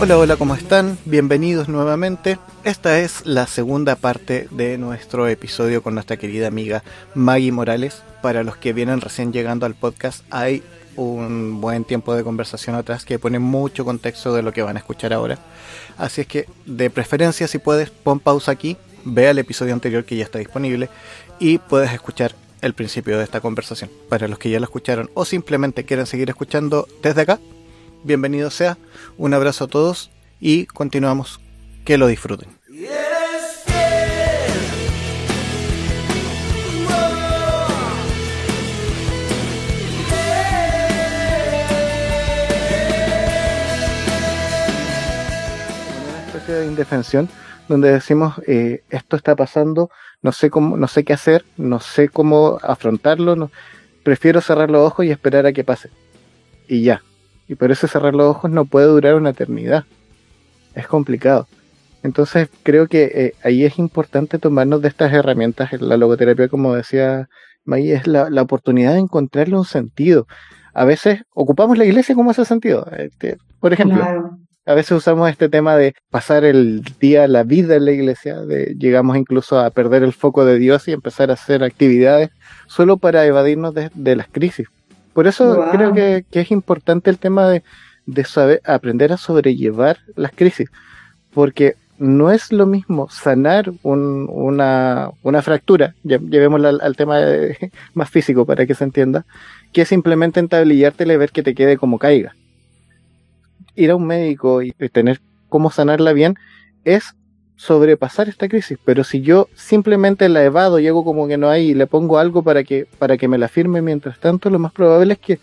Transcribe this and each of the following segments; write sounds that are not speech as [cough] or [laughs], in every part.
Hola, hola, ¿cómo están? Bienvenidos nuevamente. Esta es la segunda parte de nuestro episodio con nuestra querida amiga Maggie Morales. Para los que vienen recién llegando al podcast, hay un buen tiempo de conversación atrás que pone mucho contexto de lo que van a escuchar ahora. Así es que, de preferencia, si puedes, pon pausa aquí, ve el episodio anterior que ya está disponible y puedes escuchar el principio de esta conversación. Para los que ya lo escucharon o simplemente quieren seguir escuchando desde acá, bienvenido sea, un abrazo a todos y continuamos, que lo disfruten. Indefensión donde decimos eh, esto está pasando, no sé cómo, no sé qué hacer, no sé cómo afrontarlo, prefiero cerrar los ojos y esperar a que pase. Y ya, y por eso cerrar los ojos no puede durar una eternidad. Es complicado. Entonces creo que eh, ahí es importante tomarnos de estas herramientas. La logoterapia, como decía May, es la, oportunidad de encontrarle un sentido. A veces ocupamos la iglesia como ese sentido. Este, por ejemplo. A veces usamos este tema de pasar el día, la vida en la iglesia, de, llegamos incluso a perder el foco de Dios y empezar a hacer actividades solo para evadirnos de, de las crisis. Por eso wow. creo que, que, es importante el tema de, de, saber aprender a sobrellevar las crisis, porque no es lo mismo sanar un, una, una, fractura, llevémosla al, al tema de, [laughs] más físico para que se entienda, que simplemente entablillártela y ver que te quede como caiga. Ir a un médico y tener cómo sanarla bien es sobrepasar esta crisis, pero si yo simplemente la evado y hago como que no hay y le pongo algo para que, para que me la firme mientras tanto, lo más probable es que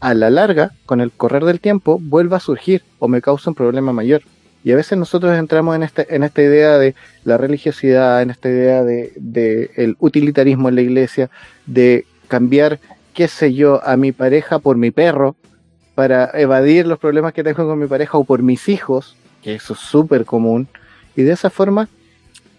a la larga, con el correr del tiempo, vuelva a surgir o me cause un problema mayor. Y a veces nosotros entramos en, este, en esta idea de la religiosidad, en esta idea de, de el utilitarismo en la iglesia, de cambiar, qué sé yo, a mi pareja por mi perro, para evadir los problemas que tengo con mi pareja o por mis hijos, que eso es súper común, y de esa forma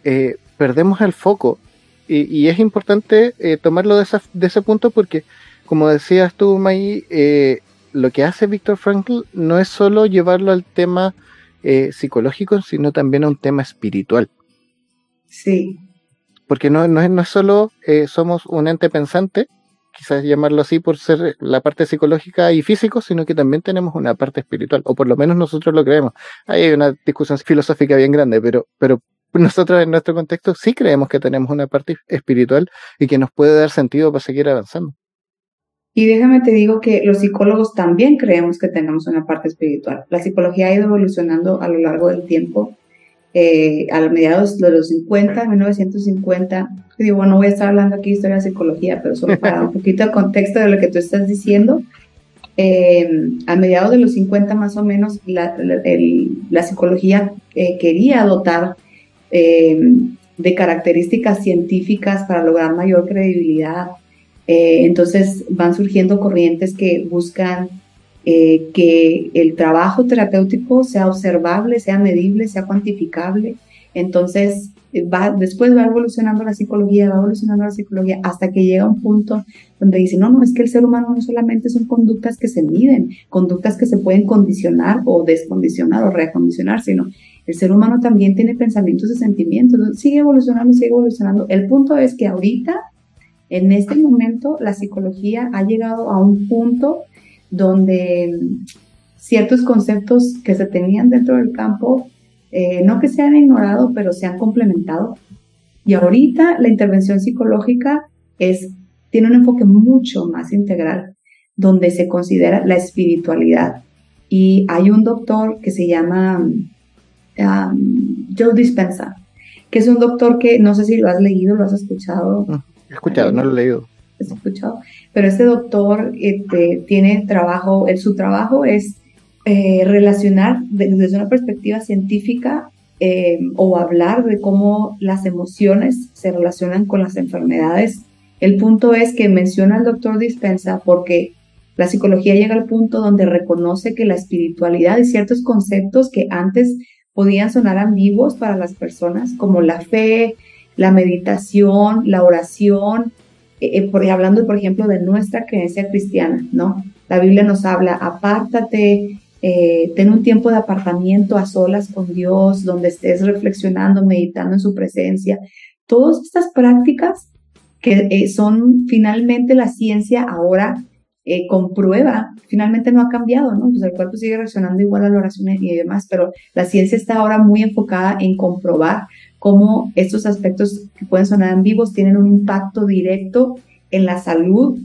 eh, perdemos el foco. Y, y es importante eh, tomarlo de, esa, de, ese punto porque, como decías tú, May, eh, lo que hace Víctor Frankl no es solo llevarlo al tema psicológico, sino también a un tema espiritual. Sí. Porque no, no, es, no es solo somos un ente pensante, quizás llamarlo así por ser la parte psicológica y físico, sino que también tenemos una parte espiritual, o por lo menos nosotros lo creemos. Ahí hay una discusión filosófica bien grande, pero, pero nosotros en nuestro contexto sí creemos que tenemos una parte espiritual y que nos puede dar sentido para seguir avanzando. Y déjame te digo que los psicólogos también creemos que tenemos una parte espiritual. La psicología ha ido evolucionando a lo largo del tiempo. Eh, a mediados de los 50, 1950, digo, bueno, voy a estar hablando aquí de historia de psicología, pero solo para un [laughs] poquito el contexto de lo que tú estás diciendo. Eh, a mediados de los 50 más o menos, la, la, el, la psicología eh, quería dotar de características científicas para lograr mayor credibilidad. Entonces van surgiendo corrientes que buscan eh, que el trabajo terapéutico sea observable, sea medible, sea cuantificable. Entonces, va, después va evolucionando la psicología, va evolucionando la psicología hasta que llega un punto donde dice, no, no, es que el ser humano no solamente son conductas que se miden, conductas que se pueden condicionar o descondicionar o reacondicionar, sino el ser humano también tiene pensamientos y sentimientos, sigue evolucionando, sigue evolucionando. El punto es que ahorita, en este momento, la psicología ha llegado a un punto donde ciertos conceptos que se tenían dentro del campo, eh, no que se han ignorado, pero se han complementado. Y ahorita la intervención psicológica es, tiene un enfoque mucho más integral, donde se considera la espiritualidad. Y hay un doctor que se llama um, Joe Dispenza, que es un doctor que no sé si lo has leído, lo has escuchado. He escuchado, no lo he leído escuchado, pero este doctor este, tiene trabajo, su trabajo es eh, relacionar desde una perspectiva científica eh, o hablar de cómo las emociones se relacionan con las enfermedades. El punto es que menciona el doctor Dispensa porque la psicología llega al punto donde reconoce que la espiritualidad y ciertos conceptos que antes podían sonar ambiguos para las personas, como la fe, la meditación, la oración, eh, por, hablando, por ejemplo, de nuestra creencia cristiana, ¿no? La Biblia nos habla, apártate, eh, ten un tiempo de apartamiento a solas con Dios, donde estés reflexionando, meditando en su presencia. Todas estas prácticas que eh, son finalmente la ciencia ahora eh, comprueba, finalmente no ha cambiado, ¿no? Pues el cuerpo sigue reaccionando igual a la oración y demás, pero la ciencia está ahora muy enfocada en comprobar cómo estos aspectos que pueden sonar ambiguos tienen un impacto directo en la salud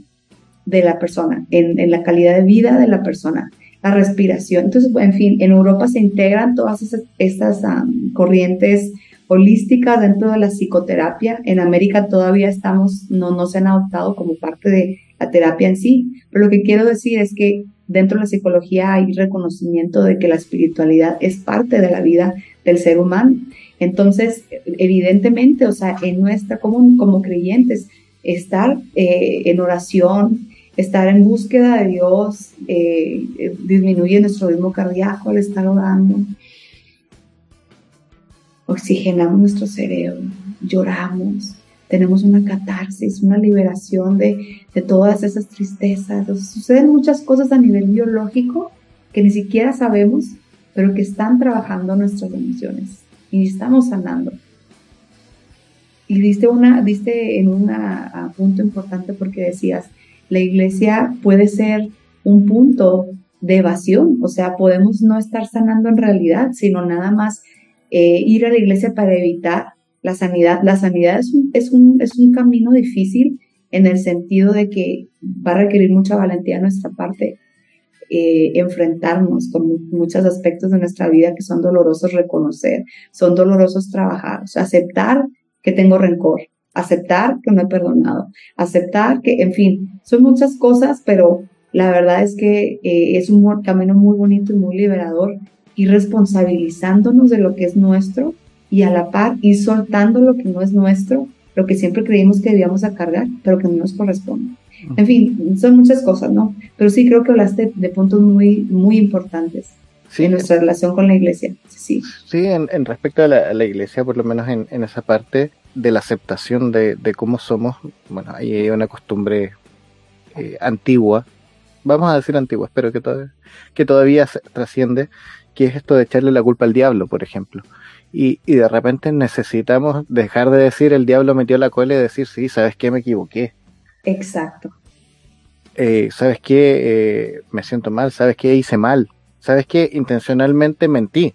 de la persona, en, la calidad de vida de la persona, la respiración. Entonces, en fin, en Europa se integran todas estas corrientes holísticas dentro de la psicoterapia. En América todavía estamos, no, no se han adoptado como parte de la terapia en sí. Pero lo que quiero decir es que dentro de la psicología hay reconocimiento de que la espiritualidad es parte de la vida del ser humano. Entonces, evidentemente, o sea, en nuestra, como, como creyentes, estar eh, en oración, estar en búsqueda de Dios, eh, disminuye nuestro ritmo cardíaco al estar orando, oxigenamos nuestro cerebro, lloramos, tenemos una catarsis, una liberación de, todas esas tristezas. suceden muchas cosas a nivel biológico que ni siquiera sabemos, pero que están trabajando nuestras emociones y estamos sanando. Y diste, una, diste en un punto importante porque decías, la iglesia puede ser un punto de evasión, o sea, podemos no estar sanando en realidad, sino nada más eh, ir a la iglesia para evitar la sanidad, la sanidad es un, es un, es un camino difícil en el sentido de que va a requerir mucha valentía de nuestra parte eh, enfrentarnos con muchos aspectos de nuestra vida que son dolorosos reconocer, son dolorosos trabajar, aceptar que tengo rencor, aceptar que no he perdonado, aceptar que, en fin, son muchas cosas, pero la verdad es que eh, es un camino muy bonito y muy liberador y responsabilizándonos de lo que es nuestro y a la par ir soltando lo que no es nuestro, lo que siempre creímos que debíamos a cargar, pero que no nos corresponde. En fin, son muchas cosas, ¿no? Pero sí creo que hablaste de puntos muy, muy importantes en nuestra relación con la iglesia. Sí, sí en, respecto a la, iglesia, por lo menos en, esa parte de la aceptación de, cómo somos, bueno, hay una costumbre eh, antigua, vamos a decir antigua, espero que, todavía, que todavía trasciende, que es esto de echarle la culpa al diablo, por ejemplo y, y, de repente necesitamos dejar de decir el diablo metió la cola y decir, sí, ¿sabes qué? Me equivoqué. Exacto. Eh, ¿Sabes qué? Eh, me siento mal, ¿sabes qué? Hice mal. ¿Sabes qué? Intencionalmente mentí.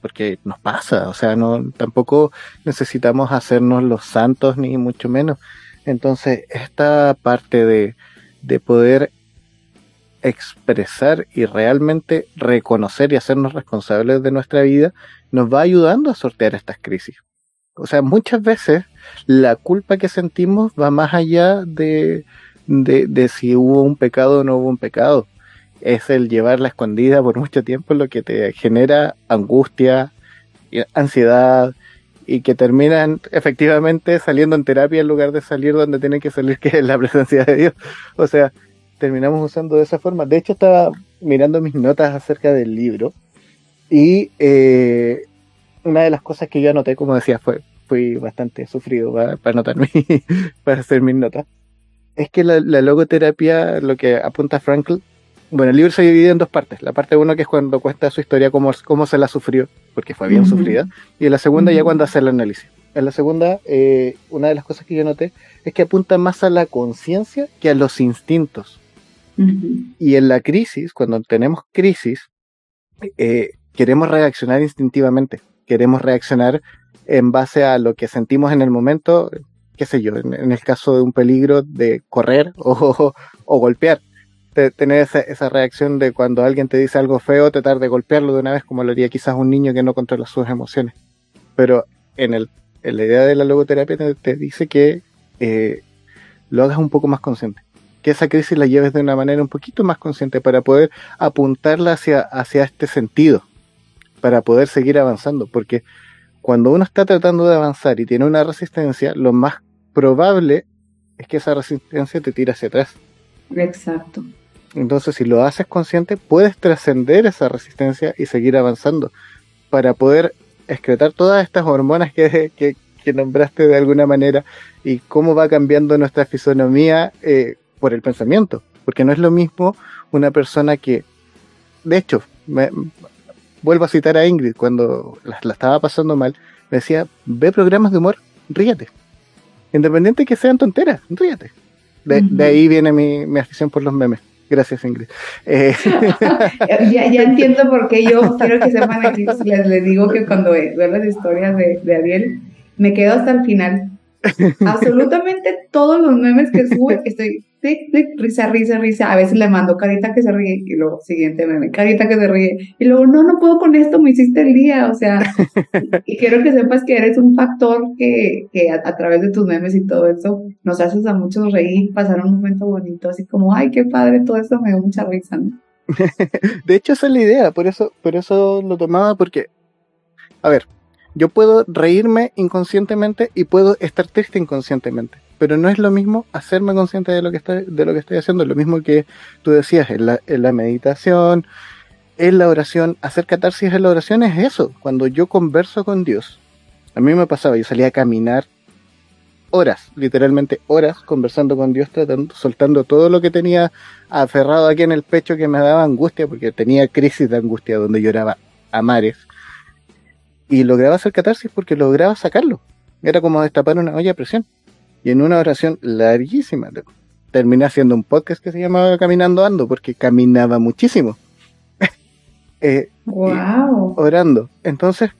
Porque nos pasa, o sea, no tampoco necesitamos hacernos los santos ni mucho menos. Entonces, esta parte de, de poder expresar y realmente reconocer y hacernos responsables de nuestra vida nos va ayudando a sortear estas crisis. O sea, muchas veces la culpa que sentimos va más allá de, de, si hubo un pecado o no hubo un pecado. Es el llevarla escondida por mucho tiempo lo que te genera angustia, ansiedad y que terminan efectivamente saliendo en terapia en lugar de salir donde tienen que salir, [laughs] que es la presencia de Dios. O sea, terminamos usando de esa forma. De hecho, estaba mirando mis notas acerca del libro y eh, una de las cosas que yo anoté, como decía, fue, fui bastante sufrido para, anotar [laughs] para hacer mis notas, es que la, logoterapia, lo que apunta Frankl, bueno, el libro se divide en dos partes. La parte uno que es cuando cuenta su historia, cómo, cómo se la sufrió, porque fue bien sufrida, y en la segunda ya cuando hace el análisis. En la segunda, eh, una de las cosas que yo noté es que apunta más a la conciencia que a los instintos. Y en la crisis, cuando tenemos crisis, eh, queremos reaccionar instintivamente, queremos reaccionar en base a lo que sentimos en el momento, qué sé yo, en, el caso de un peligro de correr [laughs] o, golpear. tener esa, reacción de cuando alguien te dice algo feo, tratar de golpearlo de una vez como lo haría quizás un niño que no controla sus emociones. Pero en, el, en la idea de la logoterapia te, dice que eh, lo hagas un poco más consciente que esa crisis la lleves de una manera un poquito más consciente para poder apuntarla hacia, hacia este sentido, para poder seguir avanzando, porque cuando uno está tratando de avanzar y tiene una resistencia, lo más probable es que esa resistencia te tire hacia atrás. Exacto. Entonces, si lo haces consciente, puedes trascender esa resistencia y seguir avanzando para poder excretar todas estas hormonas que, [laughs] que, nombraste de alguna manera y cómo va cambiando nuestra fisonomía eh, por el pensamiento, porque no es lo mismo una persona que, de hecho, me, vuelvo a citar a Ingrid, cuando la, estaba pasando mal, me decía, ve programas de humor, ríete. Independiente que sean tonteras, ríete. De, ahí viene mi, mi, afición por los memes. Gracias, Ingrid. Eh, [laughs] ya, ya, entiendo por qué yo [laughs] quiero que sepan aquí, les, les digo que cuando veo las historias de, de Ariel, me quedo hasta el final. [laughs] Absolutamente todos los memes que sube, estoy risa, risa, risa. A veces le mando carita que se ríe y luego siguiente meme, carita que se ríe. Y luego, no, no puedo con esto, me hiciste el día. O sea, [laughs] y quiero que sepas que eres un factor que, que a, través de tus memes y todo eso nos haces a muchos reír, pasar un momento bonito, así como, ay, qué padre, todo eso me dio mucha risa, ¿no? [laughs] de hecho, esa es la idea, por eso, por eso lo tomaba, porque, a ver, yo puedo reírme inconscientemente y puedo estar triste inconscientemente pero no es lo mismo hacerme consciente de lo que estoy, de lo que estoy haciendo, lo mismo que tú decías en la, meditación, en la oración, hacer catarsis en la oración es eso, cuando yo converso con Dios. A mí me pasaba, yo salía a caminar horas, literalmente horas, conversando con Dios, tratando, soltando todo lo que tenía aferrado aquí en el pecho que me daba angustia, porque tenía crisis de angustia donde lloraba a mares. Y lograba hacer catarsis porque lograba sacarlo. Era como destapar una olla de presión. Y en una oración larguísima, terminé haciendo un podcast que se llamaba Caminando Ando, porque caminaba muchísimo. [laughs] eh, wow. Orando. Entonces,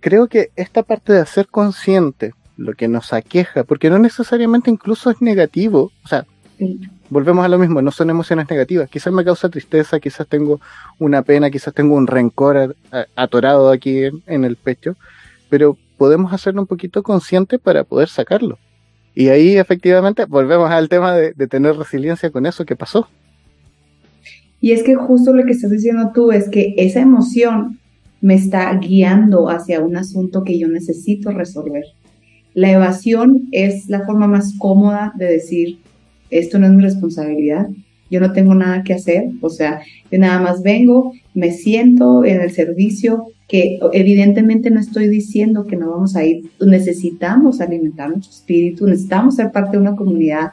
creo que esta parte de hacer consciente lo que nos aqueja, porque no necesariamente incluso es negativo, o sea, volvemos a lo mismo, no son emociones negativas, quizás me causa tristeza, quizás tengo una pena, quizás tengo un rencor atorado aquí en el pecho, pero podemos hacerlo un poquito consciente para poder sacarlo. Y ahí efectivamente volvemos al tema de, tener resiliencia con eso que pasó. Y es que justo lo que estás diciendo tú es que esa emoción me está guiando hacia un asunto que yo necesito resolver. La evasión es la forma más cómoda de decir, esto no es mi responsabilidad, yo no tengo nada que hacer, o sea, yo nada más vengo, me siento en el servicio, que evidentemente no estoy diciendo que no vamos a ir, necesitamos alimentar nuestro espíritu, necesitamos ser parte de una comunidad.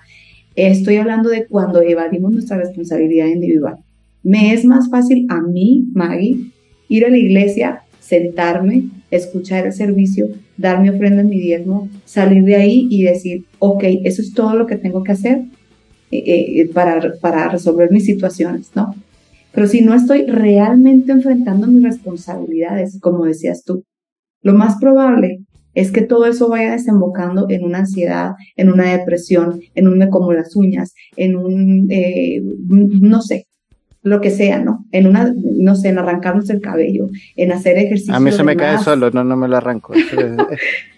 Estoy hablando de cuando evadimos nuestra responsabilidad individual. Me es más fácil a mí, Maggie, ir a la iglesia, sentarme, escuchar el servicio, dar mi ofrenda en mi diezmo, salir de ahí y decir, ok, eso es todo lo que tengo que hacer eh, eh, para, para resolver mis situaciones, ¿no? Pero si no estoy realmente enfrentando mis responsabilidades, como decías tú, lo más probable es que todo eso vaya desembocando en una ansiedad, en una depresión, en un me como las uñas, en un, eh, no sé, lo que sea, ¿no? En una, no sé, en arrancarnos el cabello, en hacer ejercicio. A mí se me cae solo, no, no me lo arranco. [laughs]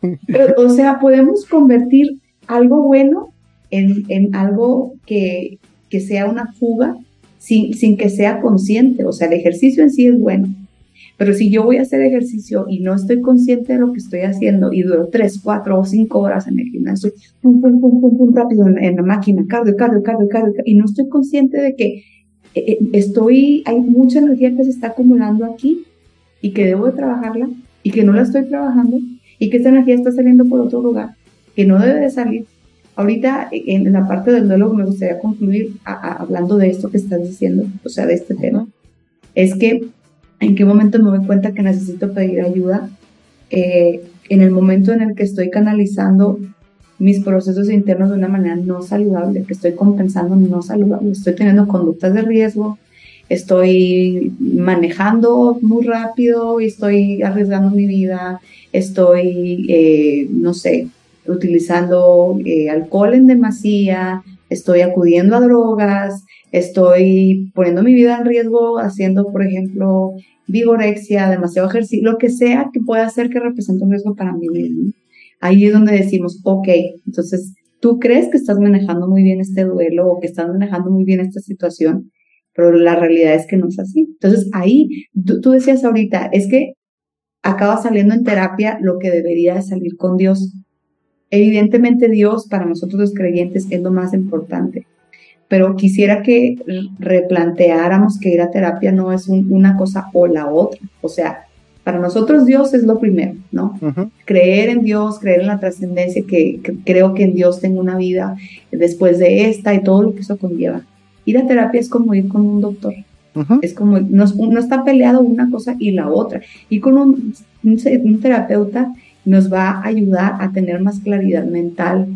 [laughs] Pero, o sea, podemos convertir algo bueno en, en algo que, que sea una fuga sin, que sea consciente. O sea, el ejercicio en sí es bueno. Pero si yo voy a hacer ejercicio y no estoy consciente de lo que estoy haciendo y duro tres, cuatro o cinco horas en el gimnasio, pum, pum, pum, pum, pum, rápido en, la máquina, cardio, cardio, cardio, cardio, y no estoy consciente de que eh, eh, estoy, hay mucha energía que se está acumulando aquí y que debo de trabajarla y que no la estoy trabajando y que esta energía está saliendo por otro lugar, que no debe de salir Ahorita en la parte del duelo me gustaría concluir hablando de esto que estás diciendo, o sea, de este tema. Es que en qué momento me doy cuenta que necesito pedir ayuda. Eh, en el momento en el que estoy canalizando mis procesos internos de una manera no saludable, que estoy compensando no saludable, estoy teniendo conductas de riesgo, estoy manejando muy rápido y estoy arriesgando mi vida, estoy, eh, no sé, utilizando eh, alcohol en demasía, estoy acudiendo a drogas, estoy poniendo mi vida en riesgo haciendo, por ejemplo, vigorexia, demasiado ejercicio, lo que sea que pueda hacer que represente un riesgo para mi vida. Ahí es donde decimos, ok, entonces tú crees que estás manejando muy bien este duelo o que estás manejando muy bien esta situación, pero la realidad es que no es así. Entonces ahí, tú, tú decías ahorita, es que acaba saliendo en terapia lo que debería salir con Dios. Evidentemente Dios para nosotros los creyentes es lo más importante, pero quisiera que replanteáramos que ir a terapia no es una cosa o la otra. O sea, para nosotros Dios es lo primero, ¿no? Creer en Dios, creer en la trascendencia, que, creo que en Dios tengo una vida después de esta y todo lo que eso conlleva. ir a terapia es como ir con un doctor. Es como, no, no, está peleado una cosa y la otra. Y con un, un, terapeuta nos va a ayudar a tener más claridad mental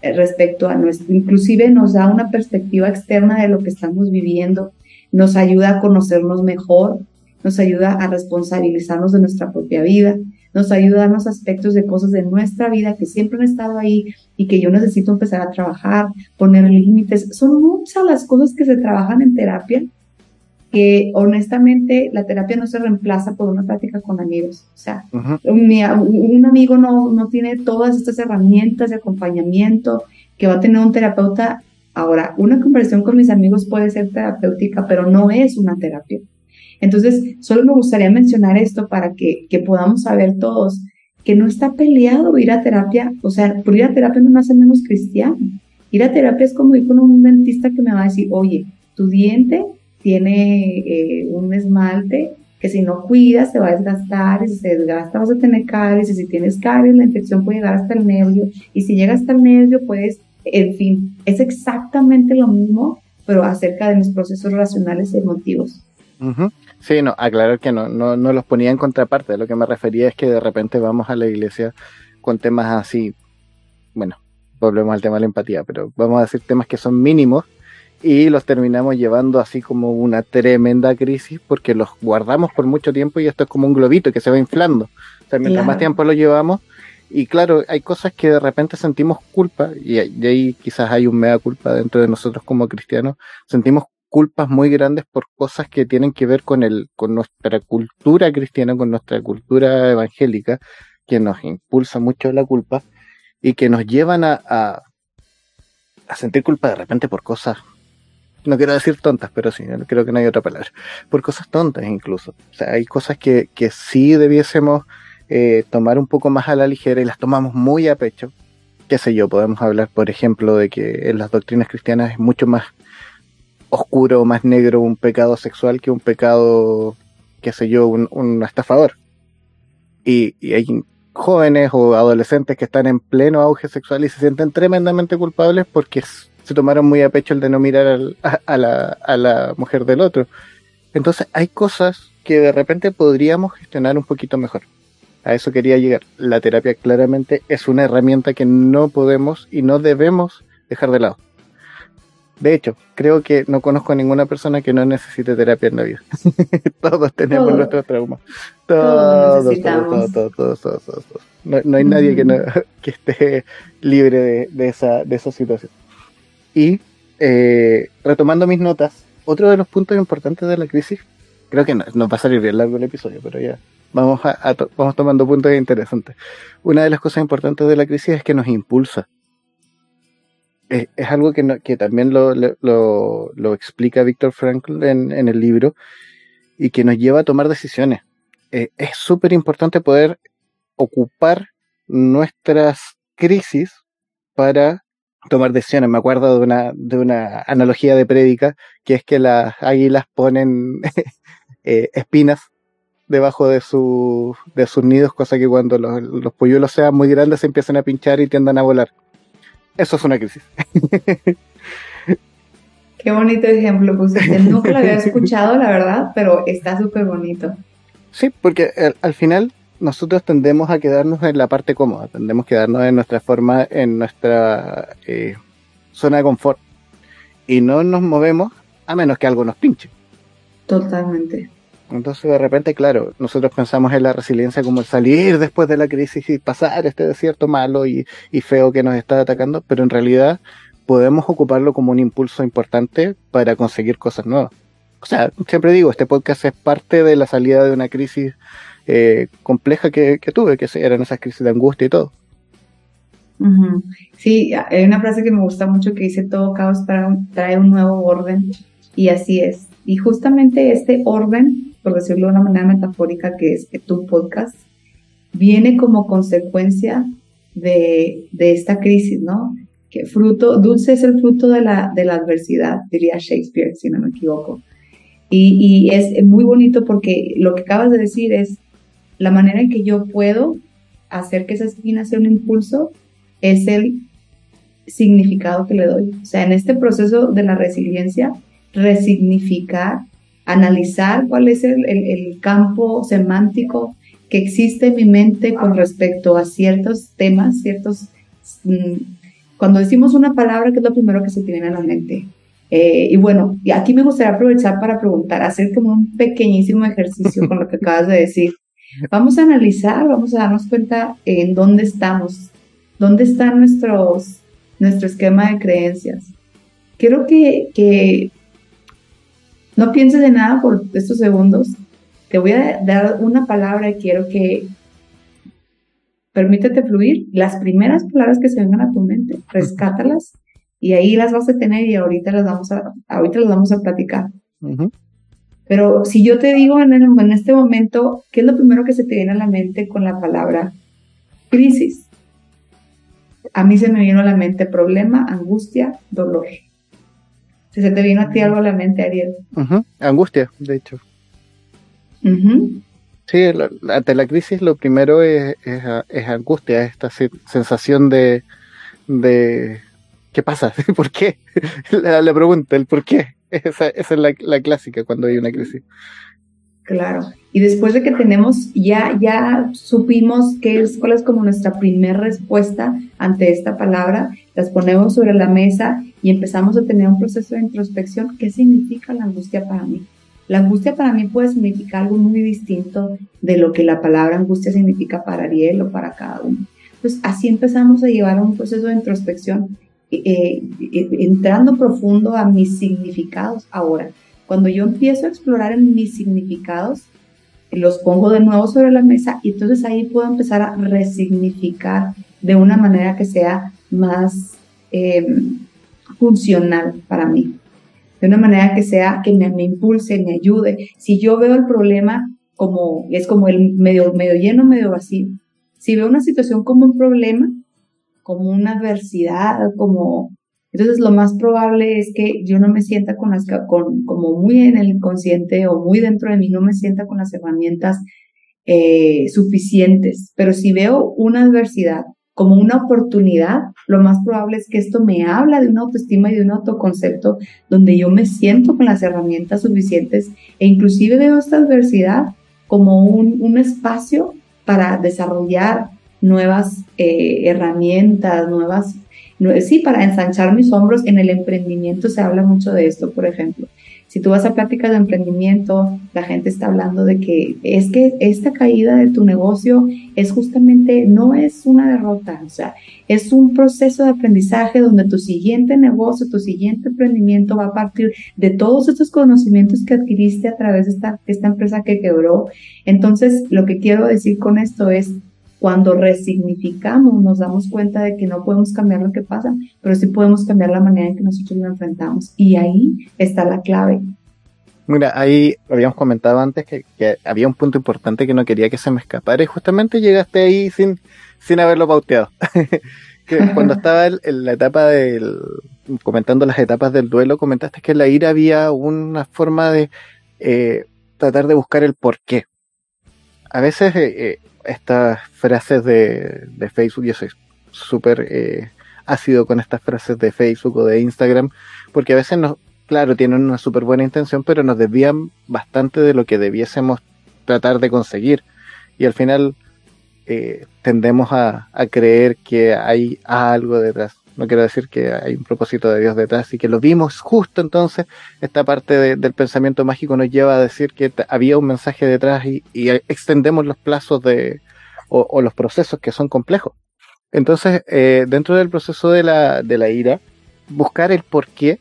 eh, respecto a nuestro, inclusive nos da una perspectiva externa de lo que estamos viviendo, nos ayuda a conocernos mejor, nos ayuda a responsabilizarnos de nuestra propia vida, nos ayuda a darnos aspectos de cosas de nuestra vida que siempre han estado ahí y que yo necesito empezar a trabajar, poner límites. Son muchas las cosas que se trabajan en terapia que honestamente la terapia no se reemplaza por una práctica con amigos. O sea, un, amigo no, no tiene todas estas herramientas de acompañamiento que va a tener un terapeuta. Ahora, una conversación con mis amigos puede ser terapéutica, pero no es una terapia. Entonces, solo me gustaría mencionar esto para que, que podamos saber todos que no está peleado ir a terapia, o sea, por ir a terapia no me hace menos cristiano. Ir a terapia es como ir con un dentista que me va a decir, oye, tu diente tiene eh, un esmalte que si no cuidas se va a desgastar y si se desgasta vas a tener caries y si tienes caries la infección puede llegar hasta el nervio y si llega hasta el nervio puedes, en fin, es exactamente lo mismo pero acerca de los procesos racionales y emotivos. Sí, no, aclarar que no, no, no los ponía en contraparte. Lo que me refería es que de repente vamos a la iglesia con temas así, bueno, volvemos al tema de la empatía, pero vamos a decir temas que son mínimos y los terminamos llevando así como una tremenda crisis porque los guardamos por mucho tiempo y esto es como un globito que se va inflando. O sea, mientras más tiempo lo llevamos, y claro, hay cosas que de repente sentimos culpa, y, ahí quizás hay un mea culpa dentro de nosotros como cristianos, sentimos culpas muy grandes por cosas que tienen que ver con el, con nuestra cultura cristiana, con nuestra cultura evangélica, que nos impulsa mucho la culpa y que nos llevan a, a, a sentir culpa de repente por cosas, no quiero decir tontas, pero sí, creo que no hay otra palabra, por cosas tontas incluso. O sea, hay cosas que, que sí debiésemos eh, tomar un poco más a la ligera y las tomamos muy a pecho. Qué sé yo, podemos hablar, por ejemplo, de que en las doctrinas cristianas es mucho más oscuro, más negro un pecado sexual que un pecado, qué sé yo, un, estafador. Y, hay jóvenes o adolescentes que están en pleno auge sexual y se sienten tremendamente culpables porque se tomaron muy a pecho el de no mirar a, la, a la mujer del otro. Entonces hay cosas que de repente podríamos gestionar un poquito mejor. A eso quería llegar. La terapia claramente es una herramienta que no podemos y no debemos dejar de lado. De hecho, creo que no conozco a ninguna persona que no necesite terapia en la vida. [laughs] todos tenemos nuestros traumas. Todos, todos, todos, todos, todos, No, hay nadie que, no, [laughs] que esté libre de, de, esa, de esa situación. Y eh, retomando mis notas, otro de los puntos importantes de la crisis, creo que no, va a salir bien largo el episodio, pero ya vamos, a, vamos tomando puntos interesantes. Una de las cosas importantes de la crisis es que nos impulsa es, algo que, que también lo, lo, explica Víctor Frankl en, en, el libro y que nos lleva a tomar decisiones. Eh, es súper importante poder ocupar nuestras crisis para tomar decisiones. Me acuerdo de una, de una analogía de prédica, que es que las águilas ponen [laughs] eh, espinas debajo de, su, de sus nidos, cosa que cuando los, los polluelos sean muy grandes se empiezan a pinchar y tiendan a volar. Eso es una crisis. [laughs] Qué bonito ejemplo, pues nunca lo había [laughs] escuchado, la verdad, pero está súper bonito. Sí, porque al, final nosotros tendemos a quedarnos en la parte cómoda, tendemos a quedarnos en nuestra forma, en nuestra eh, zona de confort. Y no nos movemos a menos que algo nos pinche. Totalmente. Entonces de repente, claro, nosotros pensamos en la resiliencia como el salir después de la crisis y pasar este desierto malo y, feo que nos está atacando, pero en realidad podemos ocuparlo como un impulso importante para conseguir cosas nuevas. O sea, siempre digo, este podcast es parte de la salida de una crisis eh, compleja que, tuve, que eran esas crisis de angustia y todo. Sí, hay una frase que me gusta mucho que dice todo caos trae un nuevo orden y así es. Y justamente este orden por decirlo de una manera metafórica, que es tu podcast, viene como consecuencia de, de esta crisis, ¿no? Que fruto, dulce es el fruto de la, de la adversidad, diría Shakespeare, si no me equivoco. Y, y es muy bonito porque lo que acabas de decir es la manera en que yo puedo hacer que esa espina sea un impulso es el significado que le doy. O sea, en este proceso de la resiliencia, resignificar, analizar cuál es el, el campo semántico que existe en mi mente con respecto a ciertos temas, ciertos... Mm, cuando decimos una palabra, ¿qué es lo primero que se tiene en la mente? Eh, y bueno, y aquí me gustaría aprovechar para preguntar, hacer como un pequeñísimo ejercicio con lo que acabas de decir. Vamos a analizar, vamos a darnos cuenta en dónde estamos, dónde está nuestros, nuestro esquema de creencias. Quiero que, que no pienses en nada por estos segundos. Te voy a dar una palabra y quiero que permítete fluir. Las primeras palabras que se vengan a tu mente, rescátalas y ahí las vas a tener y ahorita las vamos a, ahorita las vamos a platicar. Pero si yo te digo en, en, este momento, ¿qué es lo primero que se te viene a la mente con la palabra crisis? A mí se me vino a la mente problema, angustia, dolor. Si se te vino a ti algo a la mente, Ariel. Angustia, de hecho. Sí, ante la crisis lo primero es, es, angustia, esta sensación de, de ¿qué pasa? [laughs] ¿Por qué? [laughs] La, pregunta, el por qué. Esa, es la, clásica cuando hay una crisis. Claro. Y después de que tenemos, ya, ya supimos qué es, cuál es como nuestra primera respuesta ante esta palabra, las ponemos sobre la mesa y empezamos a tener un proceso de introspección. ¿Qué significa la angustia para mí? La angustia para mí puede significar algo muy distinto de lo que la palabra angustia significa para Ariel o para cada uno. Entonces, así empezamos a llevar a un proceso de introspección eh, eh, entrando profundo a mis significados. Ahora, cuando yo empiezo a explorar en mis significados, los pongo de nuevo sobre la mesa y entonces ahí puedo empezar a resignificar de una manera que sea más em, funcional para mí, de una manera que sea que me, me, impulse, me ayude. Si yo veo el problema como es como el medio, medio lleno, medio vacío, si veo una situación como un problema, como una adversidad, como... Entonces lo más probable es que yo no me sienta con las, con, como muy en el inconsciente o muy dentro de mí, no me sienta con las herramientas eh, suficientes. Pero si veo una adversidad como una oportunidad, lo más probable es que esto me habla de una autoestima y de un autoconcepto donde yo me siento con las herramientas suficientes e inclusive veo esta adversidad como un, un espacio para desarrollar nuevas eh, herramientas, nuevas, sí, para ensanchar mis hombros. En el emprendimiento se habla mucho de esto, por ejemplo. Si tú vas a pláticas de emprendimiento, la gente está hablando de que es que esta caída de tu negocio es justamente, no es una derrota, o sea, es un proceso de aprendizaje donde tu siguiente negocio, tu siguiente emprendimiento va a partir de todos estos conocimientos que adquiriste a través de esta, esta empresa que quebró. Entonces, lo que quiero decir con esto es, cuando resignificamos, nos damos cuenta de que no podemos cambiar lo que pasa, pero sí podemos cambiar la manera en que nosotros lo enfrentamos. Y ahí está la clave. Mira, ahí habíamos comentado antes que, había un punto importante que no quería que se me escapara y justamente llegaste ahí sin, sin haberlo pauteado. [laughs] que [laughs] cuando estaba en, la etapa del, comentando las etapas del duelo, comentaste que en la ira había una forma de eh, tratar de buscar el porqué. A veces eh, eh estas frases de, de Facebook, yo soy súper eh, ácido con estas frases de Facebook o de Instagram, porque a veces nos, claro, tienen una súper buena intención, pero nos desvían bastante de lo que debiésemos tratar de conseguir. Y al final eh, tendemos a, a, creer que hay algo detrás no quiero decir que hay un propósito de Dios detrás y que lo vimos justo entonces, esta parte del pensamiento mágico nos lleva a decir que había un mensaje detrás y, extendemos los plazos de, o, los procesos que son complejos. Entonces, eh, dentro del proceso de la, de la ira, buscar el por qué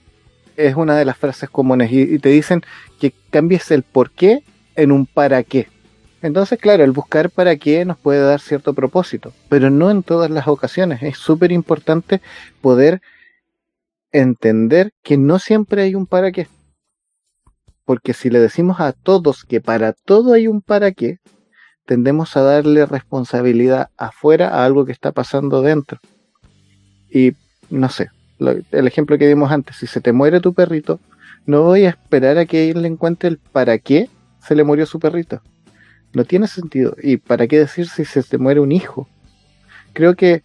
es una de las frases comunes y, y te dicen que cambies el por qué en un para qué. Entonces, claro, el buscar para qué nos puede dar cierto propósito, pero no en todas las ocasiones. Es súper importante poder entender que no siempre hay un para qué. Porque si le decimos a todos que para todo hay un para qué, tendemos a darle responsabilidad afuera a algo que está pasando dentro. Y no sé, el ejemplo que dimos antes, si se te muere tu perrito, no voy a esperar a que él le encuentre el para qué se le murió su perrito no tiene sentido. ¿Y para qué decir si se te muere un hijo? Creo que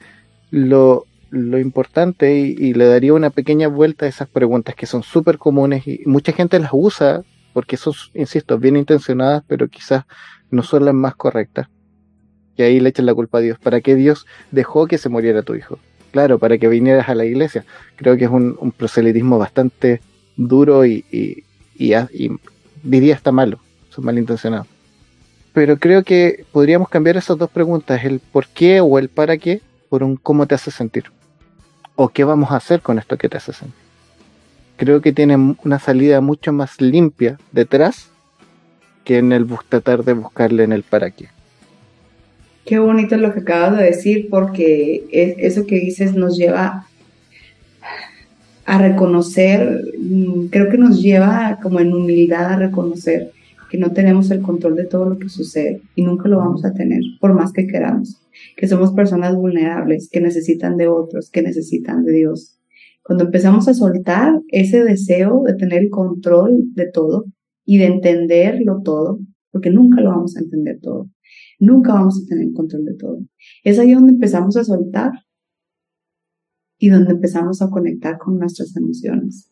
lo lo importante y, le daría una pequeña vuelta a esas preguntas que son súper comunes y mucha gente las usa porque son, insisto, bien intencionadas, pero quizás no son las más correctas. Y ahí le echan la culpa a Dios. ¿Para qué Dios dejó que se muriera tu hijo? Claro, para que vinieras a la iglesia. Creo que es un, proselitismo bastante duro y, y, y, diría está malo, son malintencionados. Pero creo que podríamos cambiar esas dos preguntas, el por qué o el para qué, por un cómo te hace sentir. O qué vamos a hacer con esto que te hace sentir. Creo que tiene una salida mucho más limpia detrás que en el tratar de buscarle en el para qué. Qué bonito lo que acabas de decir, porque eso que dices nos lleva a reconocer, mm, creo que nos lleva como en humildad a reconocer que no tenemos el control de todo lo que sucede y nunca lo vamos a tener, por más que queramos, que somos personas vulnerables, que necesitan de otros, que necesitan de Dios. Cuando empezamos a soltar ese deseo de tener el control de todo y de entenderlo todo, porque nunca lo vamos a entender todo, nunca vamos a tener control de todo. Es ahí donde empezamos a soltar y donde empezamos a conectar con nuestras emociones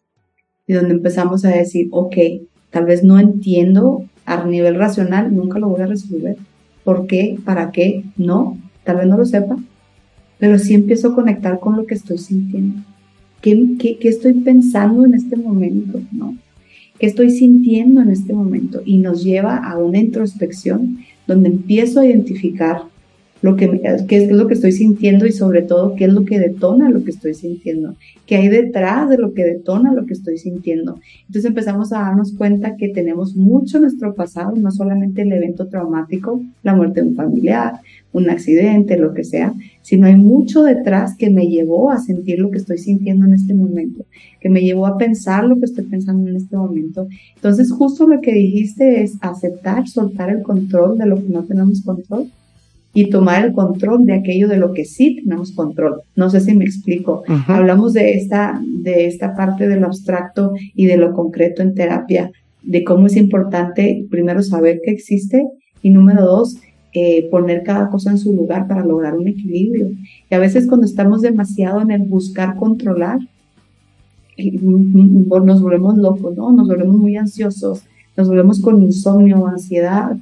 y donde empezamos a decir, ok, tal vez no entiendo a nivel racional, nunca lo voy a resolver. ¿Por qué? ¿Para qué? No, tal vez no lo sepa, pero sí empiezo a conectar con lo que estoy sintiendo. ¿Qué, qué, qué estoy pensando en este momento? ¿No? ¿Qué estoy sintiendo en este momento? Y nos lleva a una introspección donde empiezo a identificar lo que, qué es lo que estoy sintiendo y sobre todo qué es lo que detona lo que estoy sintiendo, qué hay detrás de lo que detona lo que estoy sintiendo. Entonces empezamos a darnos cuenta que tenemos mucho nuestro pasado, no solamente el evento traumático, la muerte de un familiar, un accidente, lo que sea, sino hay mucho detrás que me llevó a sentir lo que estoy sintiendo en este momento, que me llevó a pensar lo que estoy pensando en este momento. Entonces justo lo que dijiste es aceptar, soltar el control de lo que no tenemos control y tomar el control de aquello de lo que sí tenemos control. No sé si me explico. Hablamos de esta, de esta parte de lo abstracto y de lo concreto en terapia, de cómo es importante primero saber que existe y número dos, eh, poner cada cosa en su lugar para lograr un equilibrio. Y a veces cuando estamos demasiado en el buscar controlar, nos volvemos locos, ¿no? Nos volvemos muy ansiosos, nos volvemos con insomnio, ansiedad,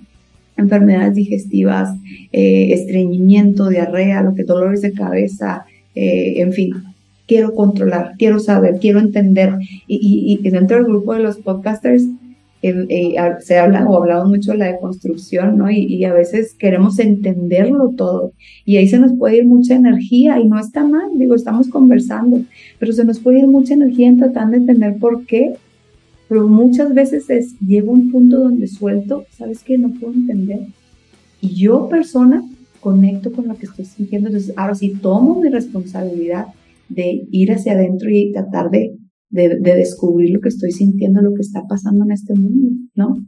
enfermedades digestivas, eh, estreñimiento, diarrea, lo que dolores de cabeza, eh, en fin. Quiero controlar, quiero saber, quiero entender. Y, y, dentro del grupo de los podcasters eh, se habla o hablamos mucho de la deconstrucción, ¿no? Y, y, a veces queremos entenderlo todo. Y ahí se nos puede ir mucha energía y no está mal, digo, estamos conversando, pero se nos puede ir mucha energía en tratar de entender por qué pero muchas veces es, llego a un punto donde suelto, ¿sabes qué? No puedo entender. Y yo, persona, conecto con lo que estoy sintiendo. Entonces, ahora sí tomo mi responsabilidad de ir hacia adentro y tratar de, de, descubrir lo que estoy sintiendo, lo que está pasando en este mundo, ¿no?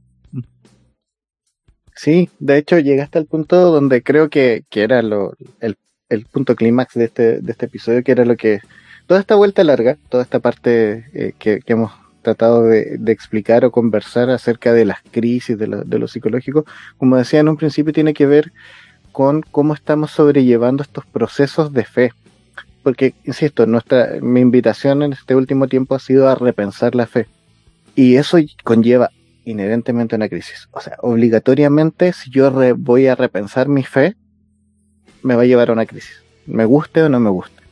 Sí, de hecho llegaste al punto donde creo que, que era lo, el, el punto clímax de este, de este episodio, que era lo que toda esta vuelta larga, toda esta parte eh, que, hemos tratado de, explicar o conversar acerca de las crisis, de lo, psicológico, como decía en un principio, tiene que ver con cómo estamos sobrellevando estos procesos de fe. Porque, insisto, nuestra, mi invitación en este último tiempo ha sido a repensar la fe. Y eso conlleva inherentemente una crisis. O sea, obligatoriamente, si yo voy a repensar mi fe, me va a llevar a una crisis. Me guste o no me guste.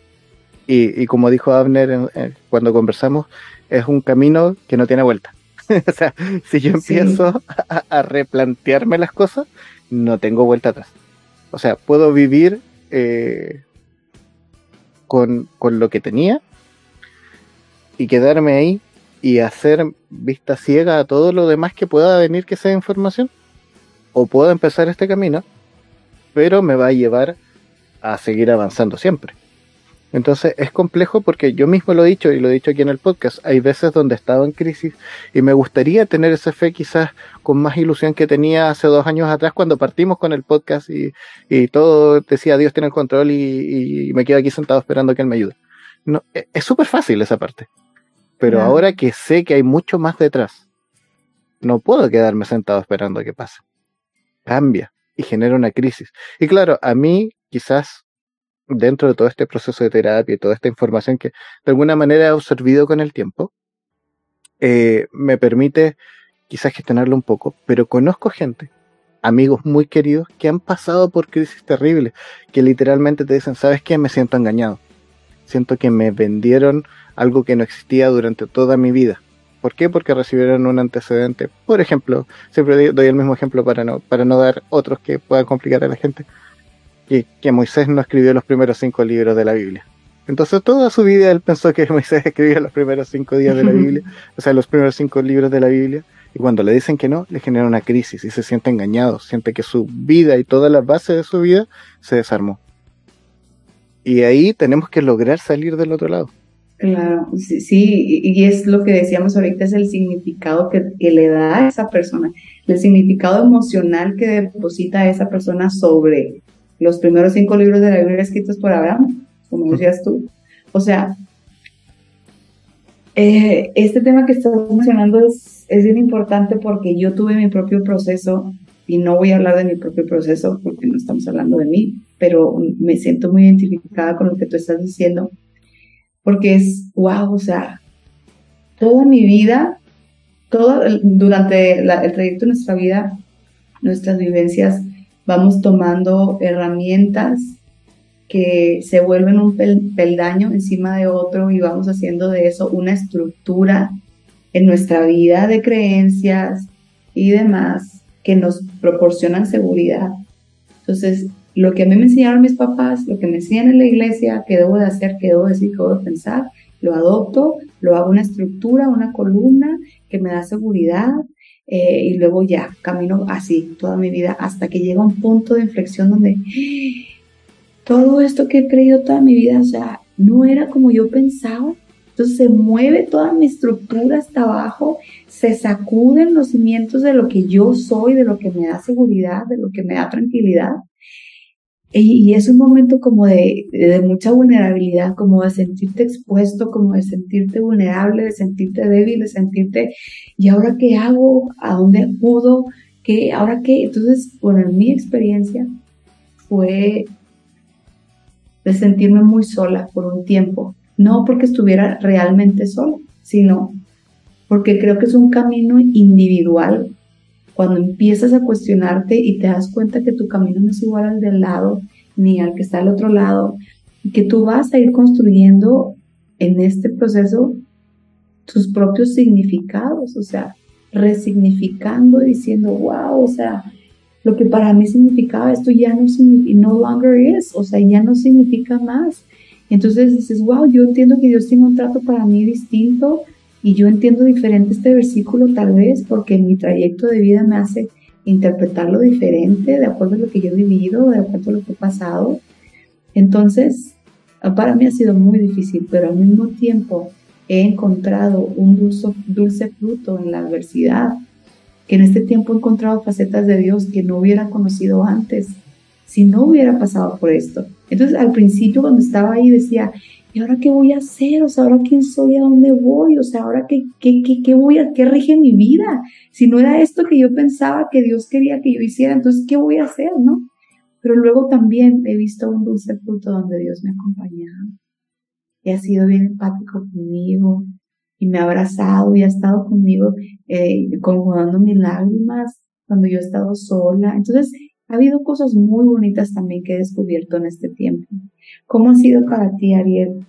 Y, como dijo Abner cuando conversamos, es un camino que no tiene vuelta. [laughs] o sea, si yo empiezo a, replantearme las cosas, no tengo vuelta atrás. O sea, puedo vivir eh, con, con lo que tenía y quedarme ahí y hacer vista ciega a todo lo demás que pueda venir que sea información. O puedo empezar este camino, pero me va a llevar a seguir avanzando siempre. Entonces es complejo porque yo mismo lo he dicho y lo he dicho aquí en el podcast. Hay veces donde he estado en crisis y me gustaría tener esa fe quizás con más ilusión que tenía hace dos años atrás cuando partimos con el podcast y, todo decía Dios tiene el control y, me quedo aquí sentado esperando que Él me ayude. No, e, es súper fácil esa parte. Pero ahora que sé que hay mucho más detrás, no puedo quedarme sentado esperando a que pase. Cambia y genera una crisis. Y claro, a mí quizás dentro de todo este proceso de terapia y toda esta información que de alguna manera he absorbido con el tiempo, eh, me permite quizás gestionarlo un poco, pero conozco gente, amigos muy queridos, que han pasado por crisis terribles, que literalmente te dicen, ¿sabes qué? Me siento engañado. Siento que me vendieron algo que no existía durante toda mi vida. ¿Por qué? Porque recibieron un antecedente. Por ejemplo, siempre doy el mismo ejemplo para no, para no dar otros que puedan complicar a la gente. Que, que Moisés no escribió los primeros cinco libros de la Biblia. Entonces toda su vida él pensó que [laughs] Moisés escribía los primeros cinco días de la Biblia, [laughs] o sea, los primeros cinco libros de la Biblia, y cuando le dicen que no, le genera una crisis y se siente engañado, siente que su vida y toda la base de su vida se desarmó. Y ahí tenemos que lograr salir del otro lado. Claro, sí, y es lo que decíamos ahorita, es el significado que, le da a esa persona, el significado emocional que deposita a esa persona sobre los primeros cinco libros de la Biblia escritos por Abraham, como decías tú. O sea, eh, este tema que estás mencionando es, es bien importante porque yo tuve mi propio proceso y no voy a hablar de mi propio proceso porque no estamos hablando de mí, pero me siento muy identificada con lo que tú estás diciendo porque es, wow, o sea, toda mi vida, todo durante el trayecto de nuestra vida, nuestras vivencias, vamos tomando herramientas que se vuelven un peldaño encima de otro y vamos haciendo de eso una estructura en nuestra vida de creencias y demás que nos proporcionan seguridad. Entonces, lo que a mí me enseñaron mis papás, lo que me enseñan en la iglesia, qué debo de hacer, qué debo de decir, qué debo de pensar, lo adopto, lo hago una estructura, una columna que me da seguridad eh, y luego ya camino así toda mi vida hasta que llega un punto de inflexión donde todo esto que he creído toda mi vida, o sea, no era como yo pensaba. Entonces se mueve toda mi estructura hasta abajo, se sacuden los cimientos de lo que yo soy, de lo que me da seguridad, de lo que me da tranquilidad y, es un momento como de, de, mucha vulnerabilidad, como de sentirte expuesto, como de sentirte vulnerable, de sentirte débil, de sentirte, ¿y ahora qué hago? ¿A dónde acudo? ¿Qué? ¿Ahora qué? Entonces, bueno, en mi experiencia fue de sentirme muy sola por un tiempo. No porque estuviera realmente sola, sino porque creo que es un camino individual cuando empiezas a cuestionarte y te das cuenta que tu camino no es igual al del lado ni al que está al otro lado, y que tú vas a ir construyendo en este proceso tus propios significados, o sea, resignificando, diciendo, wow, o sea, lo que para mí significaba esto ya no significa, no longer is, o sea, ya no significa más. Entonces dices, wow, yo entiendo que Dios tiene un trato para mí distinto, y yo entiendo diferente este versículo tal vez porque mi trayecto de vida me hace interpretarlo diferente de acuerdo a lo que yo he vivido, de acuerdo a lo que he pasado. Entonces, para mí ha sido muy difícil, pero al mismo tiempo he encontrado un dulce, dulce fruto en la adversidad, que en este tiempo he encontrado facetas de Dios que no hubiera conocido antes si no hubiera pasado por esto. Entonces, al principio cuando estaba ahí decía, ¿y ahora qué voy a hacer? O sea, ¿ahora quién soy? ¿A dónde voy? O sea, ¿ahora qué, qué, qué, qué voy a, qué rige mi vida? Si no era esto que yo pensaba que Dios quería que yo hiciera, entonces, ¿qué voy a hacer? ¿No? Pero luego también he visto un dulce fruto donde Dios me ha acompañado y ha sido bien empático conmigo y me ha abrazado y ha estado conmigo eh, conjugando mis lágrimas cuando yo he estado sola. Entonces, ha habido cosas muy bonitas también que he descubierto en este tiempo. ¿Cómo ha sido para ti, Ariel?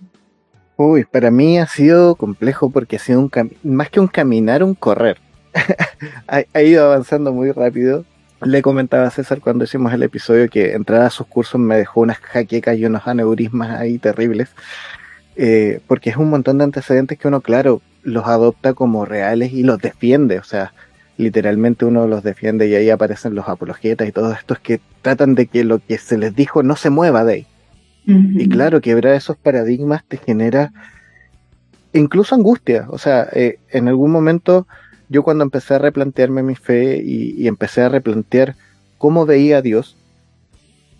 Uy, para mí ha sido complejo porque ha sido un más que un caminar, un correr. [laughs] ha, ido avanzando muy rápido. Le comentaba a César cuando hicimos el episodio que entrar a sus cursos me dejó unas jaquecas y unos aneurismas ahí terribles. Eh, porque es un montón de antecedentes que uno, claro, los adopta como reales y los defiende. O sea, literalmente uno los defiende y ahí aparecen los apologetas y todos estos que tratan de que lo que se les dijo no se mueva de ahí. Y claro, quebrar esos paradigmas te genera incluso angustia. O sea, eh, en algún momento yo cuando empecé a replantearme mi fe y, empecé a replantear cómo veía a Dios,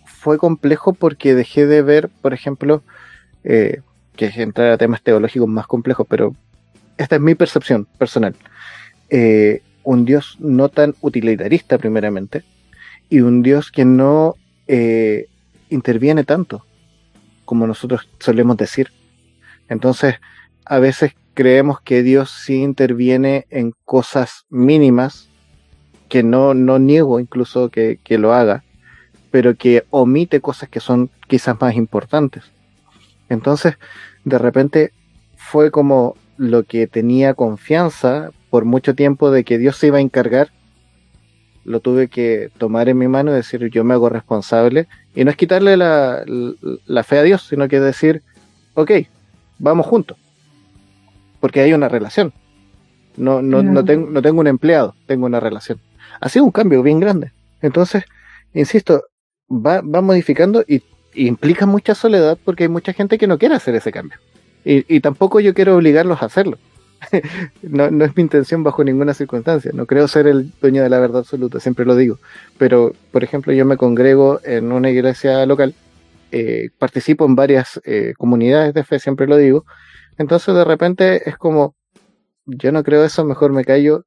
fue complejo porque dejé de ver, por ejemplo, eh, que es entrar a temas teológicos más complejos, pero esta es mi percepción personal. Eh, un Dios no tan utilitarista primeramente y un Dios que no eh, interviene tanto. como nosotros solemos decir. Entonces, a veces creemos que Dios sí interviene en cosas mínimas, que no, no niego incluso que, que lo haga, pero que omite cosas que son quizás más importantes. Entonces, de repente fue como lo que tenía confianza por mucho tiempo de que Dios se iba a encargar, lo tuve que tomar en mi mano y decir yo me hago responsable. Y no es quitarle la, la, fe a Dios, sino que decir, ok, vamos juntos. Porque hay una relación. No, no, no, tengo, no tengo un empleado, tengo una relación. Ha sido un cambio bien grande. Entonces, insisto, va, va modificando y, y implica mucha soledad porque hay mucha gente que no quiere hacer ese cambio. Y, tampoco yo quiero obligarlos a hacerlo. [laughs] no, es mi intención bajo ninguna circunstancia. No creo ser el dueño de la verdad absoluta, siempre lo digo. Pero, por ejemplo, yo me congrego en una iglesia local, eh, participo en varias eh, comunidades de fe, siempre lo digo. Entonces, de repente es como, yo no creo eso, mejor me callo.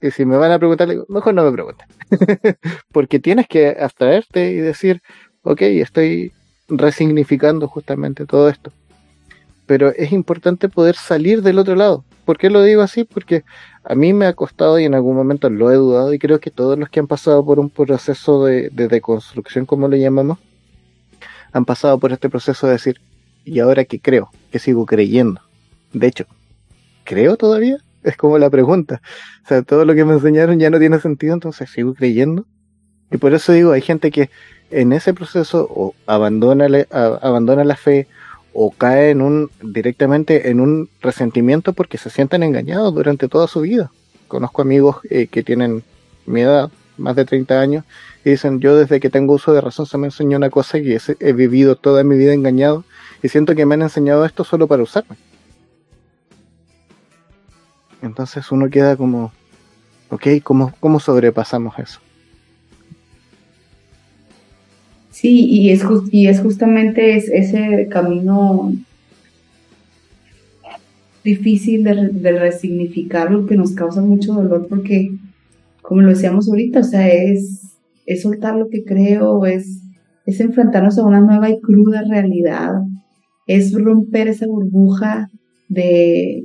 Y si me van a preguntar, mejor no me pregunten. [laughs] Porque tienes que abstraerte y decir, ok, estoy resignificando justamente todo esto pero es importante poder salir del otro lado. ¿Por qué lo digo así? Porque a mí me ha costado y en algún momento lo he dudado y creo que todos los que han pasado por un proceso de, deconstrucción, como lo llamamos, han pasado por este proceso de decir, ¿y ahora qué creo? ¿Qué sigo creyendo? De hecho, ¿creo todavía? Es como la pregunta. O sea, todo lo que me enseñaron ya no tiene sentido, entonces sigo creyendo. Y por eso digo, hay gente que en ese proceso o abandona, abandona la fe o cae en un, directamente en un resentimiento porque se sienten engañados durante toda su vida. Conozco amigos eh, que tienen mi edad, más de 30 años, y dicen, yo desde que tengo uso de razón se me enseñó una cosa y he, vivido toda mi vida engañado y siento que me han enseñado esto solo para usarme. Entonces uno queda como, ok, ¿cómo, cómo sobrepasamos eso? Sí, y es, y es justamente ese camino difícil de, resignificar lo que nos causa mucho dolor porque, como lo decíamos ahorita, o sea, es, es soltar lo que creo, es, es enfrentarnos a una nueva y cruda realidad, es romper esa burbuja de...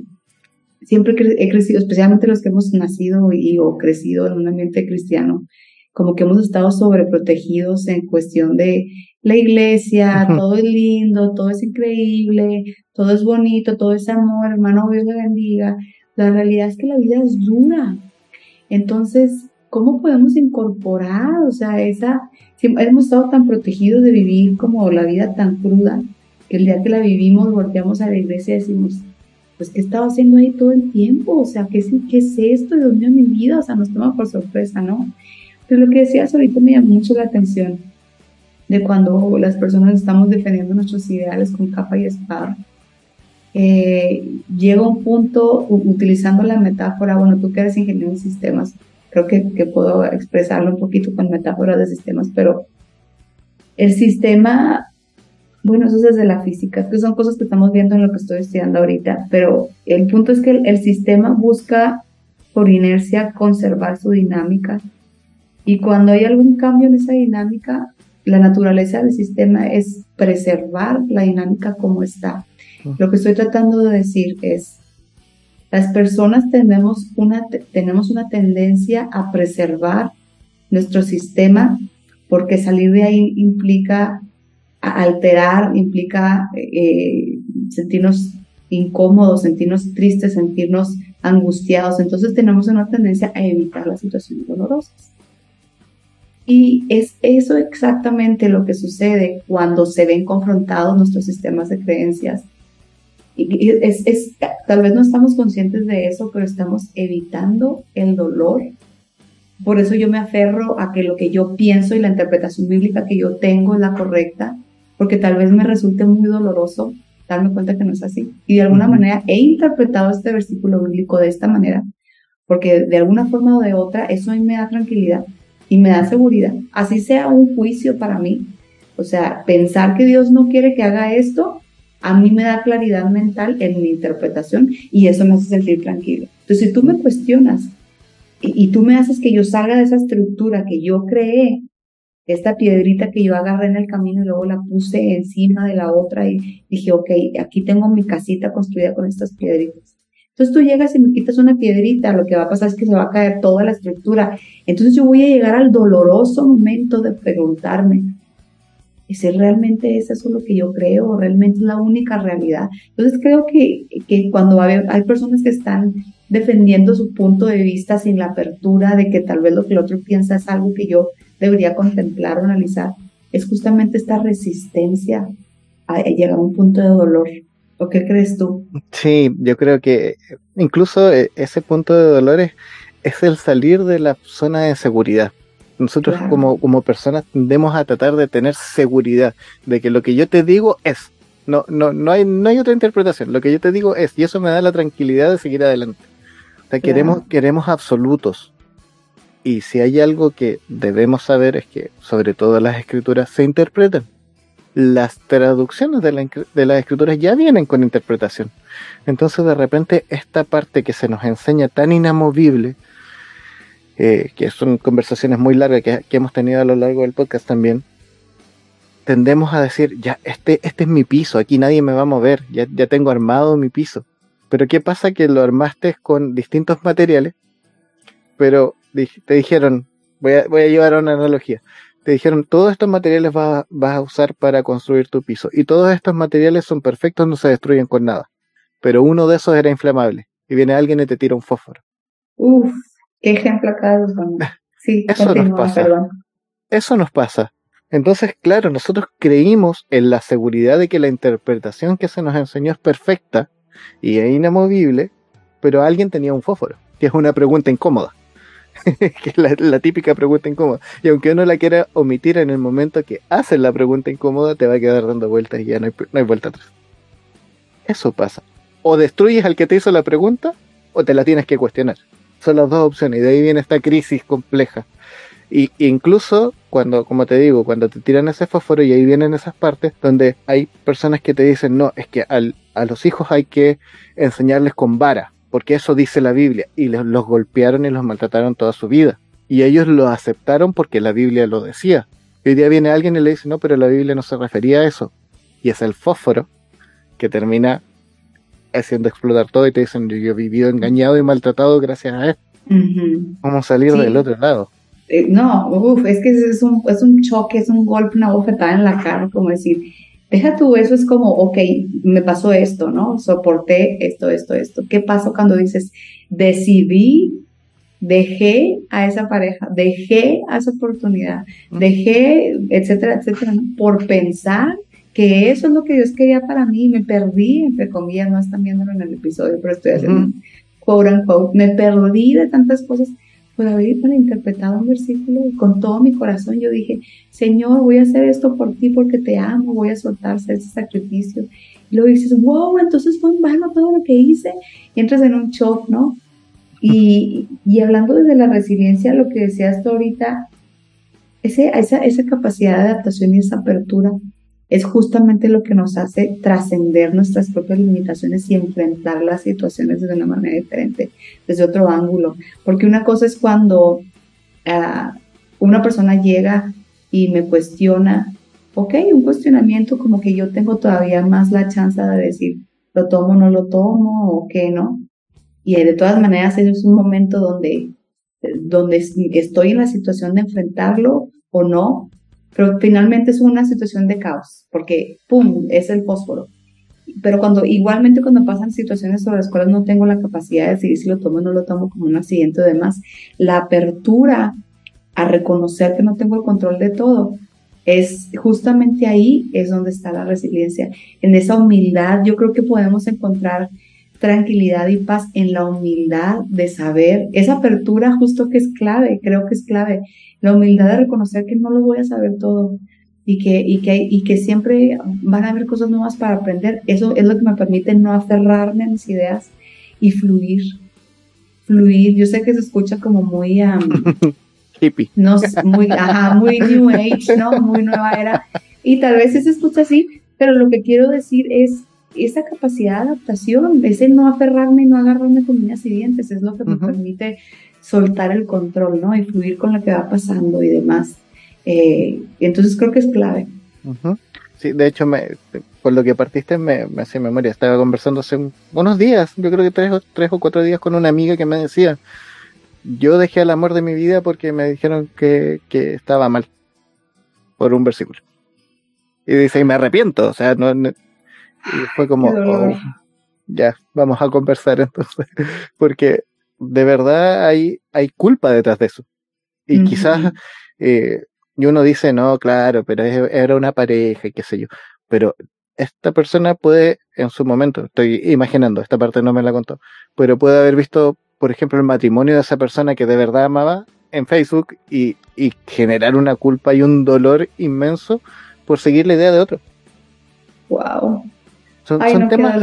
Siempre he crecido, especialmente los que hemos nacido y, o crecido en un ambiente cristiano, como que hemos estado sobreprotegidos en cuestión de la iglesia, todo es lindo, todo es increíble, todo es bonito, todo es amor, hermano, Dios le bendiga. La realidad es que la vida es dura. Entonces, ¿cómo podemos incorporar, o sea, esa, hemos estado tan protegidos de vivir como la vida tan cruda, que el día que la vivimos volteamos a la iglesia y decimos, pues, ¿qué estaba haciendo ahí todo el tiempo? O sea, ¿qué es, qué es esto? Dios mío, mi vida, o sea, nos toma por sorpresa, ¿no? Pero lo que decías ahorita me llamó mucho la atención de cuando las personas estamos defendiendo nuestros ideales con capa y espada. Eh, llega un punto, utilizando la metáfora, bueno, tú que eres ingeniero en sistemas, creo que, puedo expresarlo un poquito con metáfora de sistemas, pero el sistema, bueno, eso es desde la física, que son cosas que estamos viendo en lo que estoy estudiando ahorita, pero el punto es que el sistema busca por inercia conservar su dinámica, y cuando hay algún cambio en esa dinámica, la naturaleza del sistema es preservar la dinámica como está. Lo que estoy tratando de decir es, las personas tenemos una, tenemos una tendencia a preservar nuestro sistema porque salir de ahí implica alterar, implica eh, sentirnos incómodos, sentirnos tristes, sentirnos angustiados. Entonces tenemos una tendencia a evitar las situaciones dolorosas. Y es eso exactamente lo que sucede cuando se ven confrontados nuestros sistemas de creencias. Y es, es, tal vez no estamos conscientes de eso, pero estamos evitando el dolor. Por eso yo me aferro a que lo que yo pienso y la interpretación bíblica que yo tengo es la correcta, porque tal vez me resulte muy doloroso darme cuenta que no es así. Y de alguna manera he interpretado este versículo bíblico de esta manera, porque de alguna forma o de otra eso a mí me da tranquilidad y me da seguridad, así sea un juicio para mí. O sea, pensar que Dios no quiere que haga esto, a mí me da claridad mental en mi interpretación y eso me hace sentir tranquilo. Entonces, si tú me cuestionas y, tú me haces que yo salga de esa estructura que yo creé, esta piedrita que yo agarré en el camino y luego la puse encima de la otra y dije, ok, aquí tengo mi casita construida con estas piedritas. Entonces tú llegas y me quitas una piedrita, lo que va a pasar es que se va a caer toda la estructura. Entonces yo voy a llegar al doloroso momento de preguntarme, ¿es realmente es eso lo que yo creo? ¿Realmente es la única realidad? Entonces creo que, que cuando hay, hay personas que están defendiendo su punto de vista sin la apertura de que tal vez lo que el otro piensa es algo que yo debería contemplar o analizar, es justamente esta resistencia a llegar a un punto de dolor. ¿O qué crees tú? Sí, yo creo que incluso eh, ese punto de dolor es, el salir de la zona de seguridad. Nosotros como, como personas tendemos a tratar de tener seguridad de que lo que yo te digo es. No, no, no, hay, no hay otra interpretación. Lo que yo te digo es, y eso me da la tranquilidad de seguir adelante. O sea, queremos, queremos absolutos. Y si hay algo que debemos saber es que, sobre todo las escrituras, se interpretan. Las traducciones de, las escrituras ya vienen con interpretación. Entonces, de repente, esta parte que se nos enseña tan inamovible, eh, que son conversaciones muy largas que, hemos tenido a lo largo del podcast también, tendemos a decir, ya, este, este es mi piso, aquí nadie me va a mover, ya, ya tengo armado mi piso. Pero ¿qué pasa? Que lo armaste con distintos materiales, pero te dijeron, voy a, voy a llevar una analogía, te dijeron, todos estos materiales vas, a usar para construir tu piso, y todos estos materiales son perfectos, no se destruyen con nada, pero uno de esos era inflamable, y viene alguien y te tira un fósforo. Uf, qué ejemplo acá Sí, [laughs] eso nos pasa. Eso nos pasa. Entonces, claro, nosotros creímos en la seguridad de que la interpretación que se nos enseñó es perfecta, y es inamovible, pero alguien tenía un fósforo, que es una pregunta incómoda. [laughs] que es la, típica pregunta incómoda. Y aunque uno la quiera omitir en el momento que haces la pregunta incómoda, te va a quedar dando vueltas y ya no hay, no hay vuelta atrás. Eso pasa. O destruyes al que te hizo la pregunta, o te la tienes que cuestionar. Son las dos opciones, y de ahí viene esta crisis compleja. Y incluso cuando, como te digo, cuando te tiran ese fósforo y ahí vienen esas partes donde hay personas que te dicen, no, es que al, a los hijos hay que enseñarles con vara, porque eso dice la Biblia, y los golpearon y los maltrataron toda su vida. Y ellos lo aceptaron porque la Biblia lo decía. Y hoy día viene alguien y le dice, no, pero la Biblia no se refería a eso. Y es el fósforo que termina haciendo explotar todo y te dicen, yo, he vivido engañado y maltratado gracias a esto. Vamos a salir del otro lado. Eh, no, uf, es que es un, es un choque, es un golpe, una bofetada en la cara, como decir, deja tú eso, es como, ok, me pasó esto, ¿no? Soporté esto, esto, esto. ¿Qué pasó cuando dices, decidí, dejé a esa pareja, dejé a esa oportunidad, dejé, etcétera, etcétera, por pensar que eso es lo que Dios quería para mí, me perdí, entre comillas, no están viéndolo en el episodio, pero estoy haciendo un quote unquote, me perdí de tantas cosas por haber interpretado un versículo y con todo mi corazón yo dije, Señor, voy a hacer esto por ti porque te amo, voy a soltar ese sacrificio. Y luego dices, wow, entonces fue en vano todo lo que hice. Y entras en un shock, ¿no? Y, y hablando desde la resiliencia, lo que decías tú ahorita, ese, esa, esa capacidad de adaptación y esa apertura es justamente lo que nos hace trascender nuestras propias limitaciones y enfrentar las situaciones de una manera diferente, desde otro ángulo. Porque una cosa es cuando ah, una persona llega y me cuestiona, ok, un cuestionamiento como que yo tengo todavía más la chance de decir, lo tomo, no lo tomo, o qué, ¿no? Y de todas maneras es un momento donde, donde estoy en la situación de enfrentarlo o no, pero finalmente es una situación de caos, porque ¡pum! es el fósforo. Pero cuando, igualmente cuando pasan situaciones sobre las cuales no tengo la capacidad de decidir si lo tomo o no lo tomo como un accidente o demás, la apertura a reconocer que no tengo el control de todo, es justamente ahí es donde está la resiliencia. En esa humildad yo creo que podemos encontrar tranquilidad y paz en la humildad de saber, esa apertura justo que es clave, creo que es clave, la humildad de reconocer que no lo voy a saber todo y que, y que, y que siempre van a haber cosas nuevas para aprender. Eso es lo que me permite no aferrarme a mis ideas y fluir. Fluir. Yo sé que se escucha como muy... [laughs] Hippie. No, muy, ajá, muy New Age, ¿no? Muy nueva era. Y tal vez se escucha así, pero lo que quiero decir es esa capacidad de adaptación, ese no aferrarme y no agarrarme con uñas y dientes, es lo que me permite soltar el control, ¿no? Y fluir con lo que va pasando y demás. Eh, entonces creo que es clave. Sí, de hecho, me, por lo que partiste me, me hace memoria. Estaba conversando hace unos días, yo creo que tres, tres o cuatro días con una amiga que me decía, yo dejé el amor de mi vida porque me dijeron que, que estaba mal por un versículo. Y dice, y me arrepiento, o sea, no, y fue como, oh, ya, vamos a conversar entonces, [laughs] porque de verdad hay, hay culpa detrás de eso. Y quizás, eh, y uno dice, no, claro, pero era una pareja y qué sé yo, pero esta persona puede, en su momento, estoy imaginando, esta parte no me la contó, pero puede haber visto, por ejemplo, el matrimonio de esa persona que de verdad amaba en Facebook y, y generar una culpa y un dolor inmenso por seguir la idea de otro. Wow. Son, temas,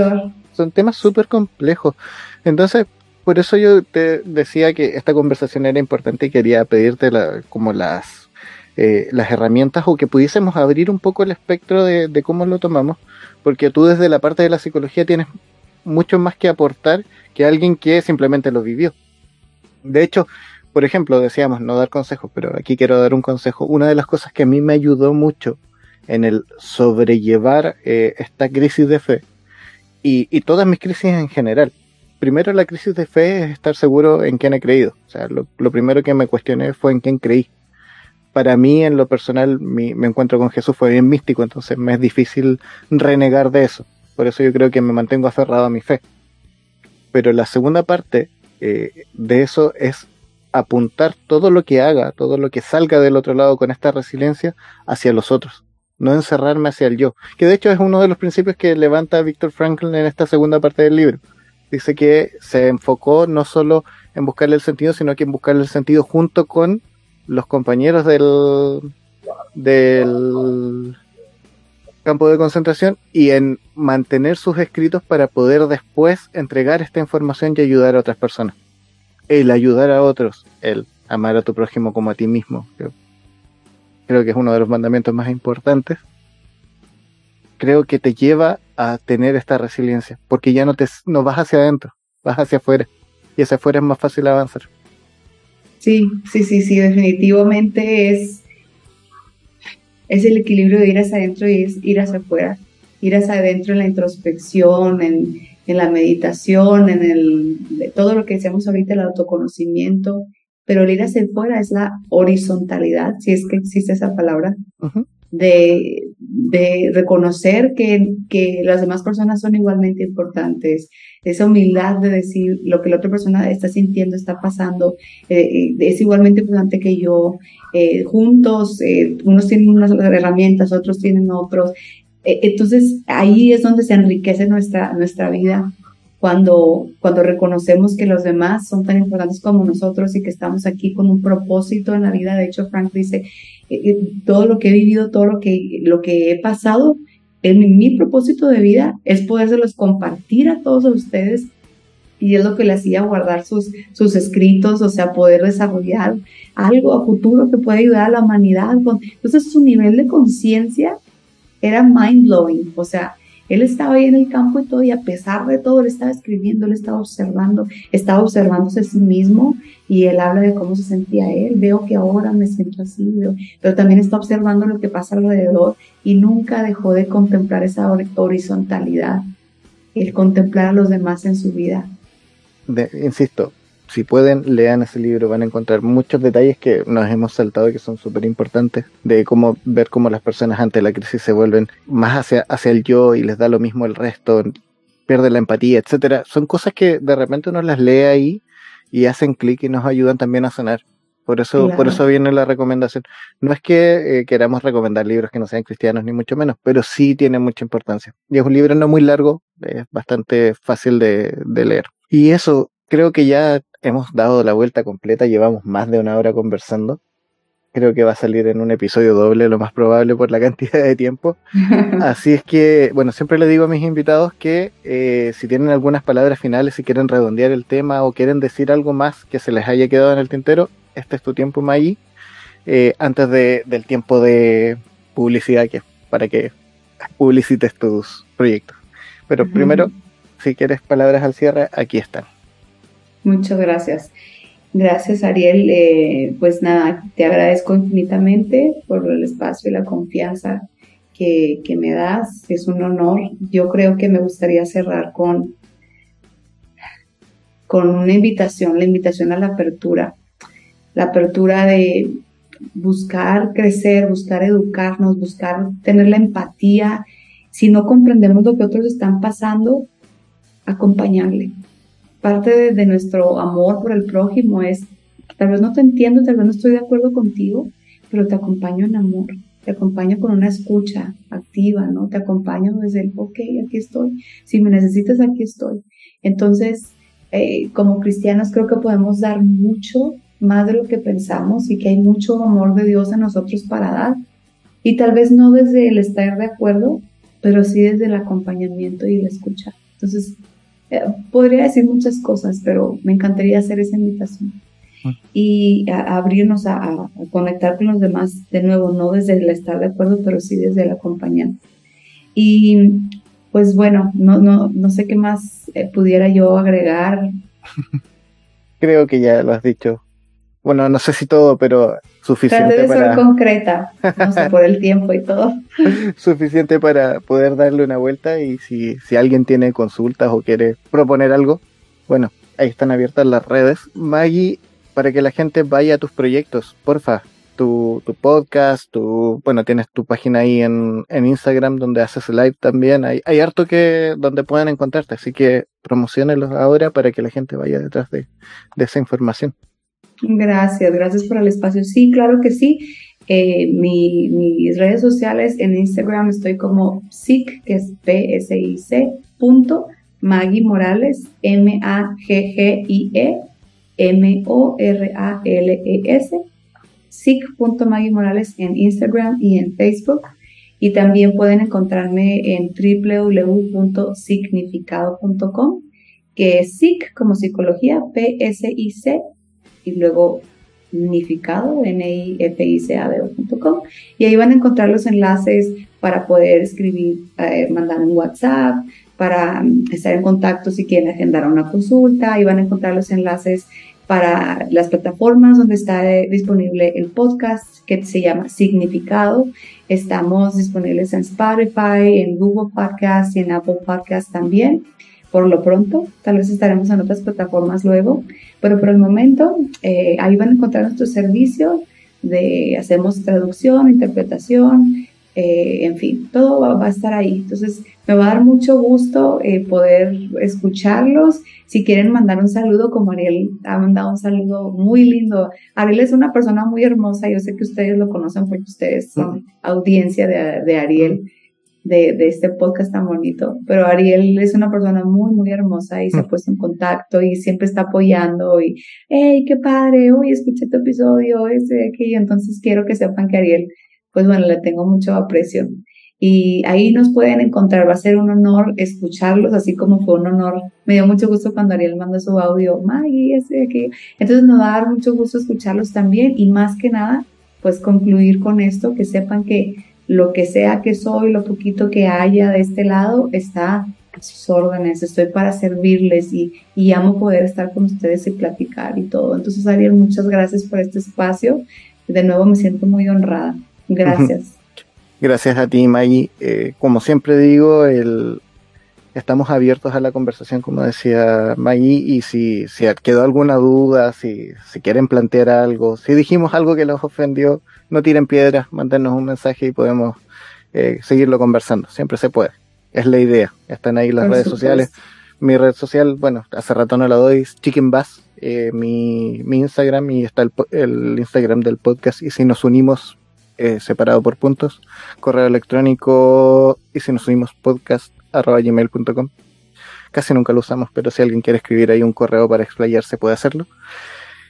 son temas súper complejos. Entonces, por eso yo te decía que esta conversación era importante y quería pedirte la, como las, eh, las herramientas o que pudiésemos abrir un poco el espectro de, de, cómo lo tomamos, porque tú desde la parte de la psicología tienes mucho más que aportar que alguien que simplemente lo vivió. De hecho, por ejemplo, decíamos no dar consejos, pero aquí quiero dar un consejo. Una de las cosas que a mí me ayudó mucho en el sobrellevar eh, esta crisis de fe y, y, todas mis crisis en general. Primero la crisis de fe es estar seguro en quién he creído. O sea, lo, primero que me cuestioné fue en quién creí. Para mí, en lo personal, mi encuentro con Jesús fue bien místico, entonces me es difícil renegar de eso. Por eso yo creo que me mantengo aferrado a mi fe. Pero la segunda parte eh, de eso es apuntar todo lo que haga, todo lo que salga del otro lado con esta resiliencia hacia los otros no encerrarme hacia el yo, que de hecho es uno de los principios que levanta Víctor Franklin en esta segunda parte del libro. Dice que se enfocó no solo en buscarle el sentido, sino que en buscarle el sentido junto con los compañeros del, del campo de concentración y en mantener sus escritos para poder después entregar esta información y ayudar a otras personas. El ayudar a otros, el amar a tu prójimo como a ti mismo creo que es uno de los mandamientos más importantes, creo que te lleva a tener esta resiliencia, porque ya no te no vas hacia adentro, vas hacia afuera, y hacia afuera es más fácil avanzar. Sí, sí, sí, sí, definitivamente es, es el equilibrio de ir hacia adentro y ir hacia afuera, ir hacia adentro en la introspección, en, en la meditación, en el, todo lo que decíamos ahorita, el autoconocimiento, pero el ir hacia afuera es la horizontalidad, si es que existe esa palabra, de, de, reconocer que, que, las demás personas son igualmente importantes, esa humildad de decir lo que la otra persona está sintiendo, está pasando, eh, eh, es igualmente importante que yo, eh, juntos, unos tienen unas herramientas, otros tienen otros, entonces ahí es donde se enriquece nuestra, nuestra vida cuando, cuando reconocemos que los demás son tan importantes como nosotros y que estamos aquí con un propósito en la vida. De hecho, Frank dice, eh, eh, todo lo que he vivido, todo lo que, lo que he pasado, en mi propósito de vida es podérselos compartir a todos ustedes y es lo que le hacía guardar sus, sus escritos, o sea, poder desarrollar algo a futuro que pueda ayudar a la humanidad. Entonces su nivel de conciencia era mind blowing, o sea, él estaba ahí en el campo y todo, y a pesar de todo, él estaba escribiendo, él estaba observando, estaba observándose a sí mismo, y él habla de cómo se sentía él. Veo que ahora me siento así, pero también está observando lo que pasa alrededor, y nunca dejó de contemplar esa horizontalidad, el contemplar a los demás en su vida. insisto, si pueden, lean ese libro, van a encontrar muchos detalles que nos hemos saltado y que son súper importantes, de cómo ver cómo las personas ante la crisis se vuelven más hacia, hacia el yo y les da lo mismo el resto, pierden la empatía, etcétera. Son cosas que de repente uno las lee ahí y hacen clic y nos ayudan también a sanar. Por eso, por eso viene la recomendación. No es que eh, queramos recomendar libros que no sean cristianos, ni mucho menos, pero sí tiene mucha importancia. Y es un libro no muy largo, es bastante fácil de, de leer. Y eso, creo que ya hemos dado la vuelta completa, llevamos más de una hora conversando. Creo que va a salir en un episodio doble, lo más probable por la [laughs] cantidad de tiempo. [laughs] Así es que, bueno, siempre le digo a mis invitados que eh, si tienen algunas palabras finales, si quieren redondear el tema o quieren decir algo más que se les haya quedado en el tintero, este es tu tiempo, Maggie, eh, antes de, del tiempo de publicidad, que para que publicites tus proyectos. Pero primero, si quieres palabras al cierre, aquí están. Muchas gracias. Gracias, Ariel. Eh, pues nada, te agradezco infinitamente por el espacio y la confianza que, que, me das. Es un honor. Yo creo que me gustaría cerrar con, con una invitación, la invitación a la apertura. La apertura de buscar crecer, buscar educarnos, buscar tener la empatía. Si no comprendemos lo que otros están pasando, acompañarle. Parte de, nuestro amor por el prójimo es, tal vez no te entiendo, tal vez no estoy de acuerdo contigo, pero te acompaño en amor, te acompaño con una escucha activa, ¿no? Te acompaño desde el, ok, aquí estoy, si me necesitas, aquí estoy. Entonces, eh, como cristianos creo que podemos dar mucho más de lo que pensamos y que hay mucho amor de Dios en nosotros para dar. Y tal vez no desde el estar de acuerdo, pero sí desde el acompañamiento y el escuchar. Entonces, eh, podría decir muchas cosas, pero me encantaría hacer esa invitación ah. y abrirnos a, conectar con los demás de nuevo, no desde el estar de acuerdo, pero sí desde el acompañar. Y pues bueno, no, no, no sé qué más eh, pudiera yo agregar. [laughs] Creo que ya lo has dicho. Bueno, no sé si todo, pero suficiente de ser [laughs] concreta, no sé, por el tiempo y todo. [laughs] suficiente para poder darle una vuelta y si, si alguien tiene consultas o quiere proponer algo, bueno, ahí están abiertas las redes. Maggie, para que la gente vaya a tus proyectos, porfa, tu, tu podcast, tu, bueno, tienes tu página ahí en, en Instagram donde haces live también. Hay, hay harto que donde puedan encontrarte, así que promocionenlos ahora para que la gente vaya detrás de, de esa información. Gracias, gracias por el espacio. Sí, claro que sí. Eh, mis redes sociales en Instagram estoy como SIC, que es P-S-I-C, punto, Maggie Morales, M-A-G-G-I-E, M-O-R-A-L-E-S, SIC.Maggie Morales en Instagram y en Facebook. Y también pueden encontrarme en www.significado.com, que es SIC como psicología, P-S-I-C y luego unificado, n y ahí van a encontrar los enlaces para poder escribir, eh, mandar un WhatsApp, para mm, estar en contacto si quieren agendar una consulta, ahí van a encontrar los enlaces para las plataformas donde está eh, disponible el podcast que se llama Significado. Estamos disponibles en Spotify, en Google Podcast y en Apple Podcast también por lo pronto. Tal vez estaremos en otras plataformas luego, pero por el momento eh, ahí van a encontrar nuestro servicio de hacemos traducción, interpretación, eh, en fin, todo va, a estar ahí. Entonces, me va a dar mucho gusto eh, poder escucharlos. Si quieren mandar un saludo, como Ariel ha mandado un saludo muy lindo. Ariel es una persona muy hermosa. Yo sé que ustedes lo conocen porque ustedes son audiencia de, de Ariel de, de, este podcast tan bonito. Pero Ariel es una persona muy, muy hermosa y se ha mm. puesto en contacto y siempre está apoyando y, hey, qué padre, uy, escuché tu episodio, ese, aquello. Entonces quiero que sepan que Ariel, pues bueno, le tengo mucho aprecio. Y ahí nos pueden encontrar, va a ser un honor escucharlos, así como fue un honor. Me dio mucho gusto cuando Ariel mandó su audio, Maggie, ese, aquello. Entonces nos va a dar mucho gusto escucharlos también y más que nada, pues concluir con esto, que sepan que lo que sea que soy, lo poquito que haya de este lado, está a sus órdenes, estoy para servirles y, y amo poder estar con ustedes y platicar y todo. Entonces, Ariel, muchas gracias por este espacio. De nuevo me siento muy honrada. Gracias. Gracias a ti, Maggie. Eh, como siempre digo, el, estamos abiertos a la conversación, como decía Maggie, y si, si quedó alguna duda, si, si quieren plantear algo, si dijimos algo que los ofendió, no tiren piedras, mantenernos un mensaje y podemos eh, seguirlo conversando. Siempre se puede. Es la idea. Están ahí las redes sociales. Mi red social, bueno, hace rato no la doy, Chicken Bass, eh, mi, mi Instagram y está el, el, Instagram del podcast. Y si nos unimos eh, separado por puntos, correo electrónico y si nos unimos podcast gmail.com. Casi nunca lo usamos, pero si alguien quiere escribir ahí un correo para explayarse puede hacerlo.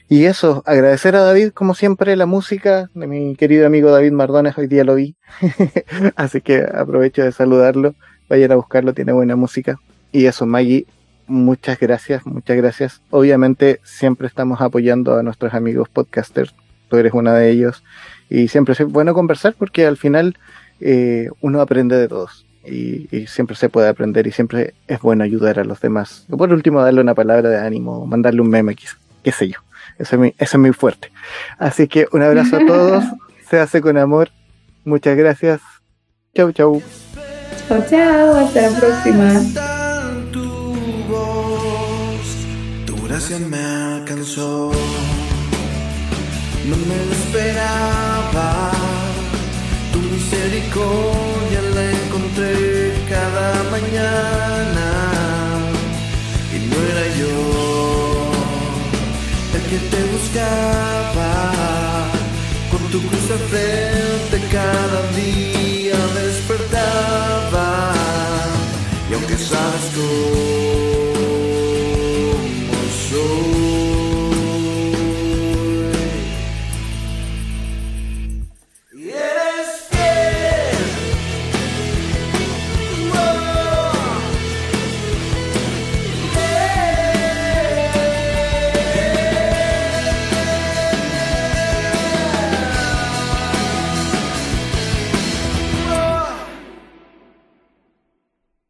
Y eso, agradecer a David, como siempre, la música de mi querido amigo David Mardones, hoy día lo vi. [laughs] Así que aprovecho de saludarlo. Vayan a buscarlo, tiene buena música. Y eso, Maggie, muchas gracias, muchas gracias. Obviamente siempre estamos apoyando a nuestros amigos podcasters. Tú eres una de ellos. Y siempre es bueno conversar porque al final eh, uno aprende de todos. Y, y, siempre se puede aprender y siempre es bueno ayudar a los demás. Por último, darle una palabra de ánimo, mandarle un meme, qué sé yo. Eso es mi, eso es muy fuerte. Así que un abrazo a todos. [laughs] Se hace con amor. Muchas gracias. Chau, chau. Chao, chao. Hasta la próxima. gracia me alcanzó. No me lo esperaba, tu misericordia mañana. Y no era yo el que te buscaba, con tu cruz de frente cada día despertaba. Y aunque sabes tú.